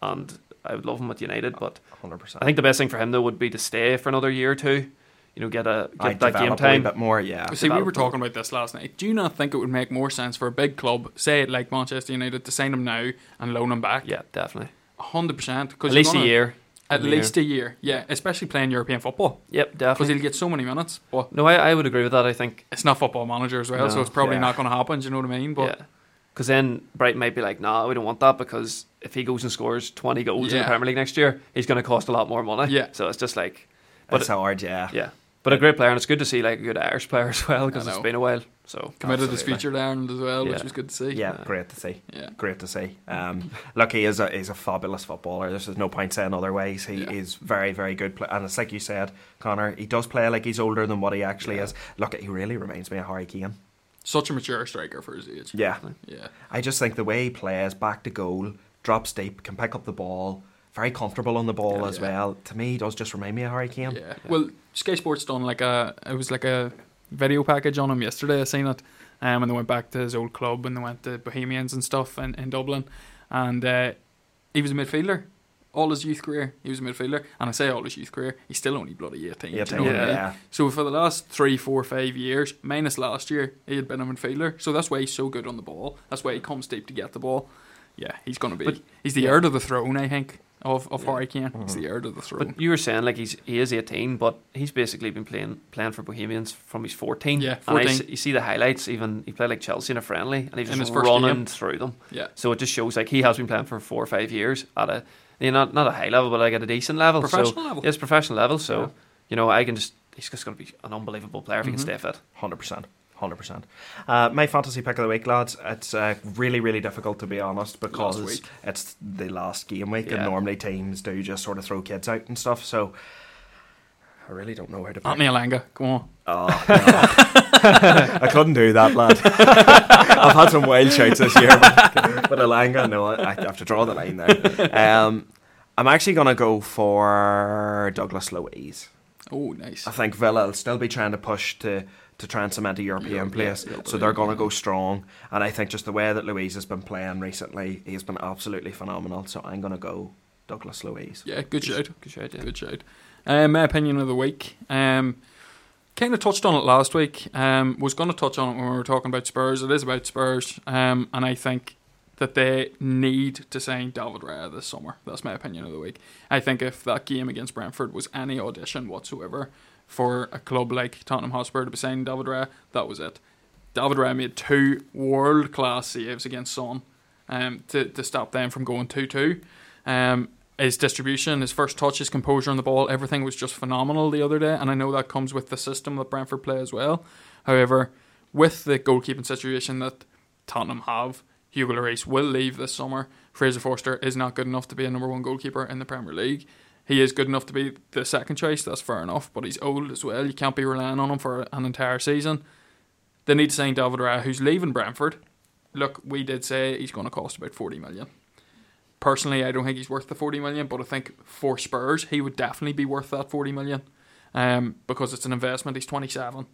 And I would love him at United, but 100%. I think the best thing for him though would be to stay for another year or two. You know, get a get I that game time a bit more, yeah. See, we were talking about this last night. Do you not think it would make more sense for a big club, say it like Manchester United, to sign him now and loan him back? Yeah, definitely. hundred percent. Because at least a year. At A year. least a year. Yeah, especially playing European football Yep, definitely. because he'll get so many minutes. But No, I, I would agree with that. I think it's not football manager as well, so it's probably Yeah. not going to happen. Do you know what I mean? But yeah. Because then Brighton might be like, nah, we don't want that because if he goes and scores 20 goals in the Premier League next year, he's going to cost a lot more money. Yeah. So it's just like, But but it's hard, yeah. yeah. But a great player, and it's good to see like a good Irish player (laughs) as well because it's been a while. So committed his Absolutely. future to Ireland as well, which Yeah. was good to see. Yeah, Yeah. great to see. Yeah. Great to see. Um, (laughs) look, he is a he's a fabulous footballer. There's no point saying otherwise. He Yeah. is very very good, pla and it's like you said, Conor. He does play like he's older than what he actually Yeah. is. Look, he really reminds me of Harry Kane. Such a mature striker for his age. Yeah, Yeah. I just think the way he plays, back to goal, drops deep, can pick up the ball, very comfortable on the ball Yeah, as yeah. well. To me, he does just remind me of Harry Kane. Yeah. Well, Sky Sports done like a it was like a video package on him yesterday. I seen it, um, and they went back to his old club and they went to Bohemians and stuff in, in Dublin, and uh, he was a midfielder. All his youth career, he was a midfielder, and I say all his youth career, he's still only bloody eighteen. do Yeah, you know what I yeah. mean? yeah. So for the last three, four, five years, minus last year, he had been a midfielder. So that's why he's so good on the ball. That's why he comes deep to get the ball. Yeah, he's gonna be. But- he's the yeah. heir to the throne, I think, of of Yeah. Harry Kane. Mhm. He's the heir to the throne. But you were saying like he's he is 18, but he's basically been playing playing for Bohemians from he's 14. Yeah, And I 14. s- you see the highlights. Even he played like Chelsea in a friendly, and he's In just running game. through them. yeah, So it just shows like he has been playing for four or five years at a you know, not not a high level, but like at a decent level. professional so, level. Yes, professional level. So Yeah. you know, I can just he's just going to be an unbelievable player if he Mhm. can stay fit. Hundred percent, hundred percent. Uh, my fantasy pick of the week, lads. It's uh, really, really difficult to be honest because it's the last game week, and normally teams do just sort of throw kids out and stuff. So I really don't know where to pick. Anthony Elanga, come on. Oh, no. (laughs) (laughs) I couldn't do that, lad. (laughs) I've had some wild shouts this year, but, but Elanga, no, I, I have to draw the line there. Um, I'm actually going to go for Douglas Luiz. Oh, nice. I think Villa will still be trying to push to to try and cement a European Europe, place, yeah, so they're going to go strong. And I think just the way that Luiz has been playing recently, he's been absolutely phenomenal. So I'm going to go Douglas Luiz. Yeah, good shout. Good shout, yeah. Good shout. Um, my opinion of the week. Um, kind of touched on it last week. Um, was going to touch on it when we were talking about Spurs. It is about Spurs, um, and I think that they need to sign David Raya this summer. That's my opinion of the week. I think if that game against Brentford was any audition whatsoever for a club like Tottenham Hotspur to be signing David Raya, that was it. David Raya made two world class saves against Son um, to, to stop them from going 2 2. Um, his distribution, his first touch, his composure on the ball, everything was just phenomenal the other day. And I know that comes with the system that Brentford play as well. However, with the goalkeeping situation that Tottenham have, Hugo Lloris will leave this summer. Fraser Forster is not good enough to be a number one goalkeeper in the Premier League. He is good enough to be the second choice, that's fair enough, but he's old as well. You can't be relying on him for an entire season. They need to sign David Raya, who's leaving Brentford. look, we did say he's going to cost about 40 million. Personally, I don't think he's worth the 40 million, but I think for Spurs, he would definitely be worth that 40 million um, because it's an investment. He's 27.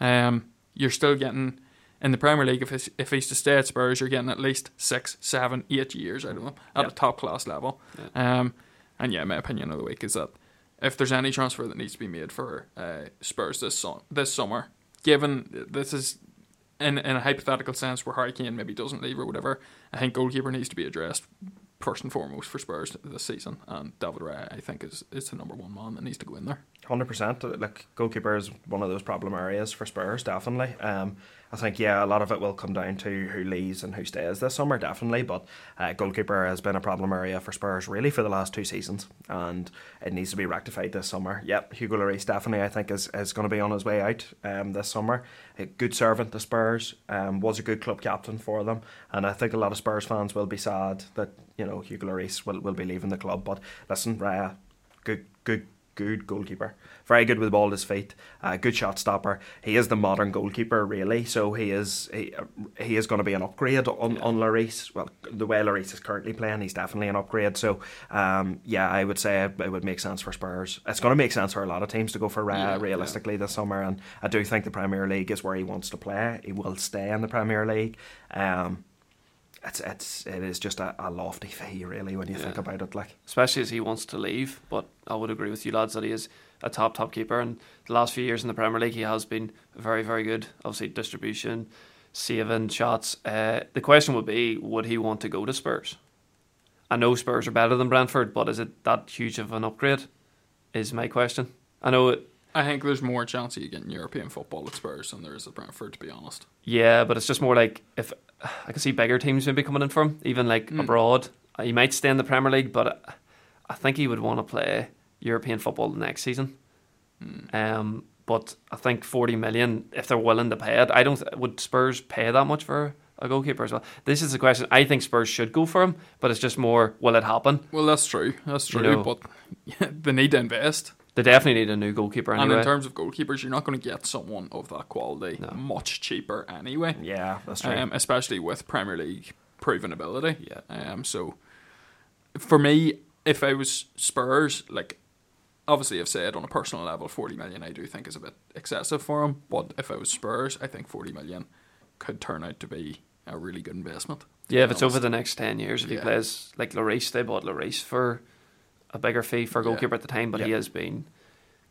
Um, you're still getting in the Premier League, if he's, if he's to stay at Spurs, you're getting at least six, seven, eight years out of him at Yep. a top class level. Um, and yeah, my opinion of the week is that if there's any transfer that needs to be made for uh, Spurs this su- this summer, given this is in in a hypothetical sense where Harry Kane maybe doesn't leave or whatever, I think goalkeeper needs to be addressed first and foremost for Spurs this season. And David Raya, I think, is is the number one man that needs to go in there. Hundred percent. Like goalkeeper is one of those problem areas for Spurs, definitely. Um, I think yeah, a lot of it will come down to who leaves and who stays this summer, definitely. But uh, goalkeeper has been a problem area for Spurs really for the last two seasons, and it needs to be rectified this summer. Yep, Hugo Lloris definitely I think is, is going to be on his way out um, this summer. A good servant to Spurs, um, was a good club captain for them, and I think a lot of Spurs fans will be sad that you know Hugo Lloris will, will be leaving the club. But listen, Raya, good good good goalkeeper. Very good with the ball at his feet. Uh, good shot stopper. He is the modern goalkeeper, really. So he is he, uh, he is going to be an upgrade on on Lloris. Well, the way Lloris is currently playing, he's definitely an upgrade. So um, yeah, I would say it would make sense for Spurs. It's going to make sense for a lot of teams to go for Raya Yeah, realistically this summer, and I do think the Premier League is where he wants to play. He will stay in the Premier League. Um, it's it's it is just a, a lofty fee, really, when you Yeah. think about it. Like especially as he wants to leave. But I would agree with you lads that he is a top top keeper, and the last few years in the Premier League he has been very very good. Obviously distribution, saving shots. Uh, the question would be, would he want to go to Spurs? I know Spurs are better than Brentford, but is it that huge of an upgrade? Is my question. I know it. I think there's more chance of you getting European football at Spurs than there is at Brentford, to be honest. Yeah, but it's just more like if I can see bigger teams maybe coming in for him, even like Mm. abroad. He might stay in the Premier League, but I think he would want to play European football the next season. Mm. Um, but I think forty million, if they're willing to pay it, I don't. Would Spurs pay that much for a goalkeeper as well? This is the question. I think Spurs should go for him, but it's just more, will it happen? Well, that's true. That's You true. know. but (laughs) they need to invest. They definitely need a new goalkeeper And in terms of goalkeepers, you're not going to get someone of that quality No. much cheaper anyway. yeah, that's true. Um, especially with Premier League proven ability. Yeah. Um, so for me, if I was Spurs, like obviously I've said on a personal level, forty million I do think is a bit excessive for him. But if I was Spurs, I think forty million could turn out to be a really good investment. Yeah, if it's over the next 10 years, if he plays like Lloris, they bought Lloris for a bigger fee for a Yeah. goalkeeper at the time, but he has been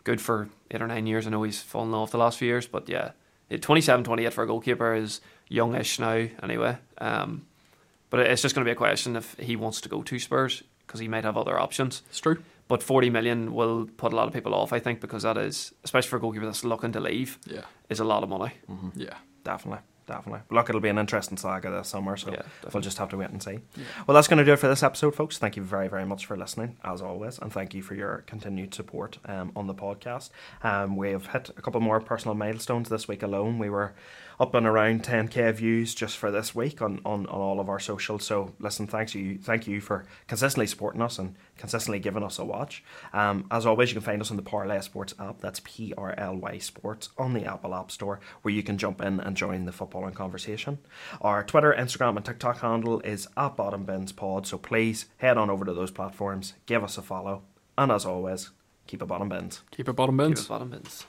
good for eight or nine years. I know he's fallen off the last few years, but yeah, it- 27, 28 for a goalkeeper is youngish now anyway. Um, but it's just going to be a question if he wants to go to Spurs because he might have other options. It's true. But 40 million will put a lot of people off, I think, because that is, especially for a goalkeeper that's looking to leave, Yeah. is a lot of money. Yeah. Definitely, definitely. Look, it'll be an interesting saga this summer, so Yeah, we'll just have to wait and see. Yeah. Well, that's going to do it for this episode, folks. Thank you very, very much for listening, as always, and thank you for your continued support um, on the podcast. Um, we have hit a couple more personal milestones this week alone. We were up and around 10k views just for this week on, on, on all of our socials. So, listen, thanks you, thank you for consistently supporting us and consistently giving us a watch. Um, as always, you can find us on the Parlay Sports app. That's P R L Y Sports on the Apple App Store, where you can jump in and join the footballing conversation. Our Twitter, Instagram, and TikTok handle is at Bottom Bins Pod. So please head on over to those platforms, give us a follow, and as always, keep it bottom bins. Keep it bottom Keep bins. it bottom bins.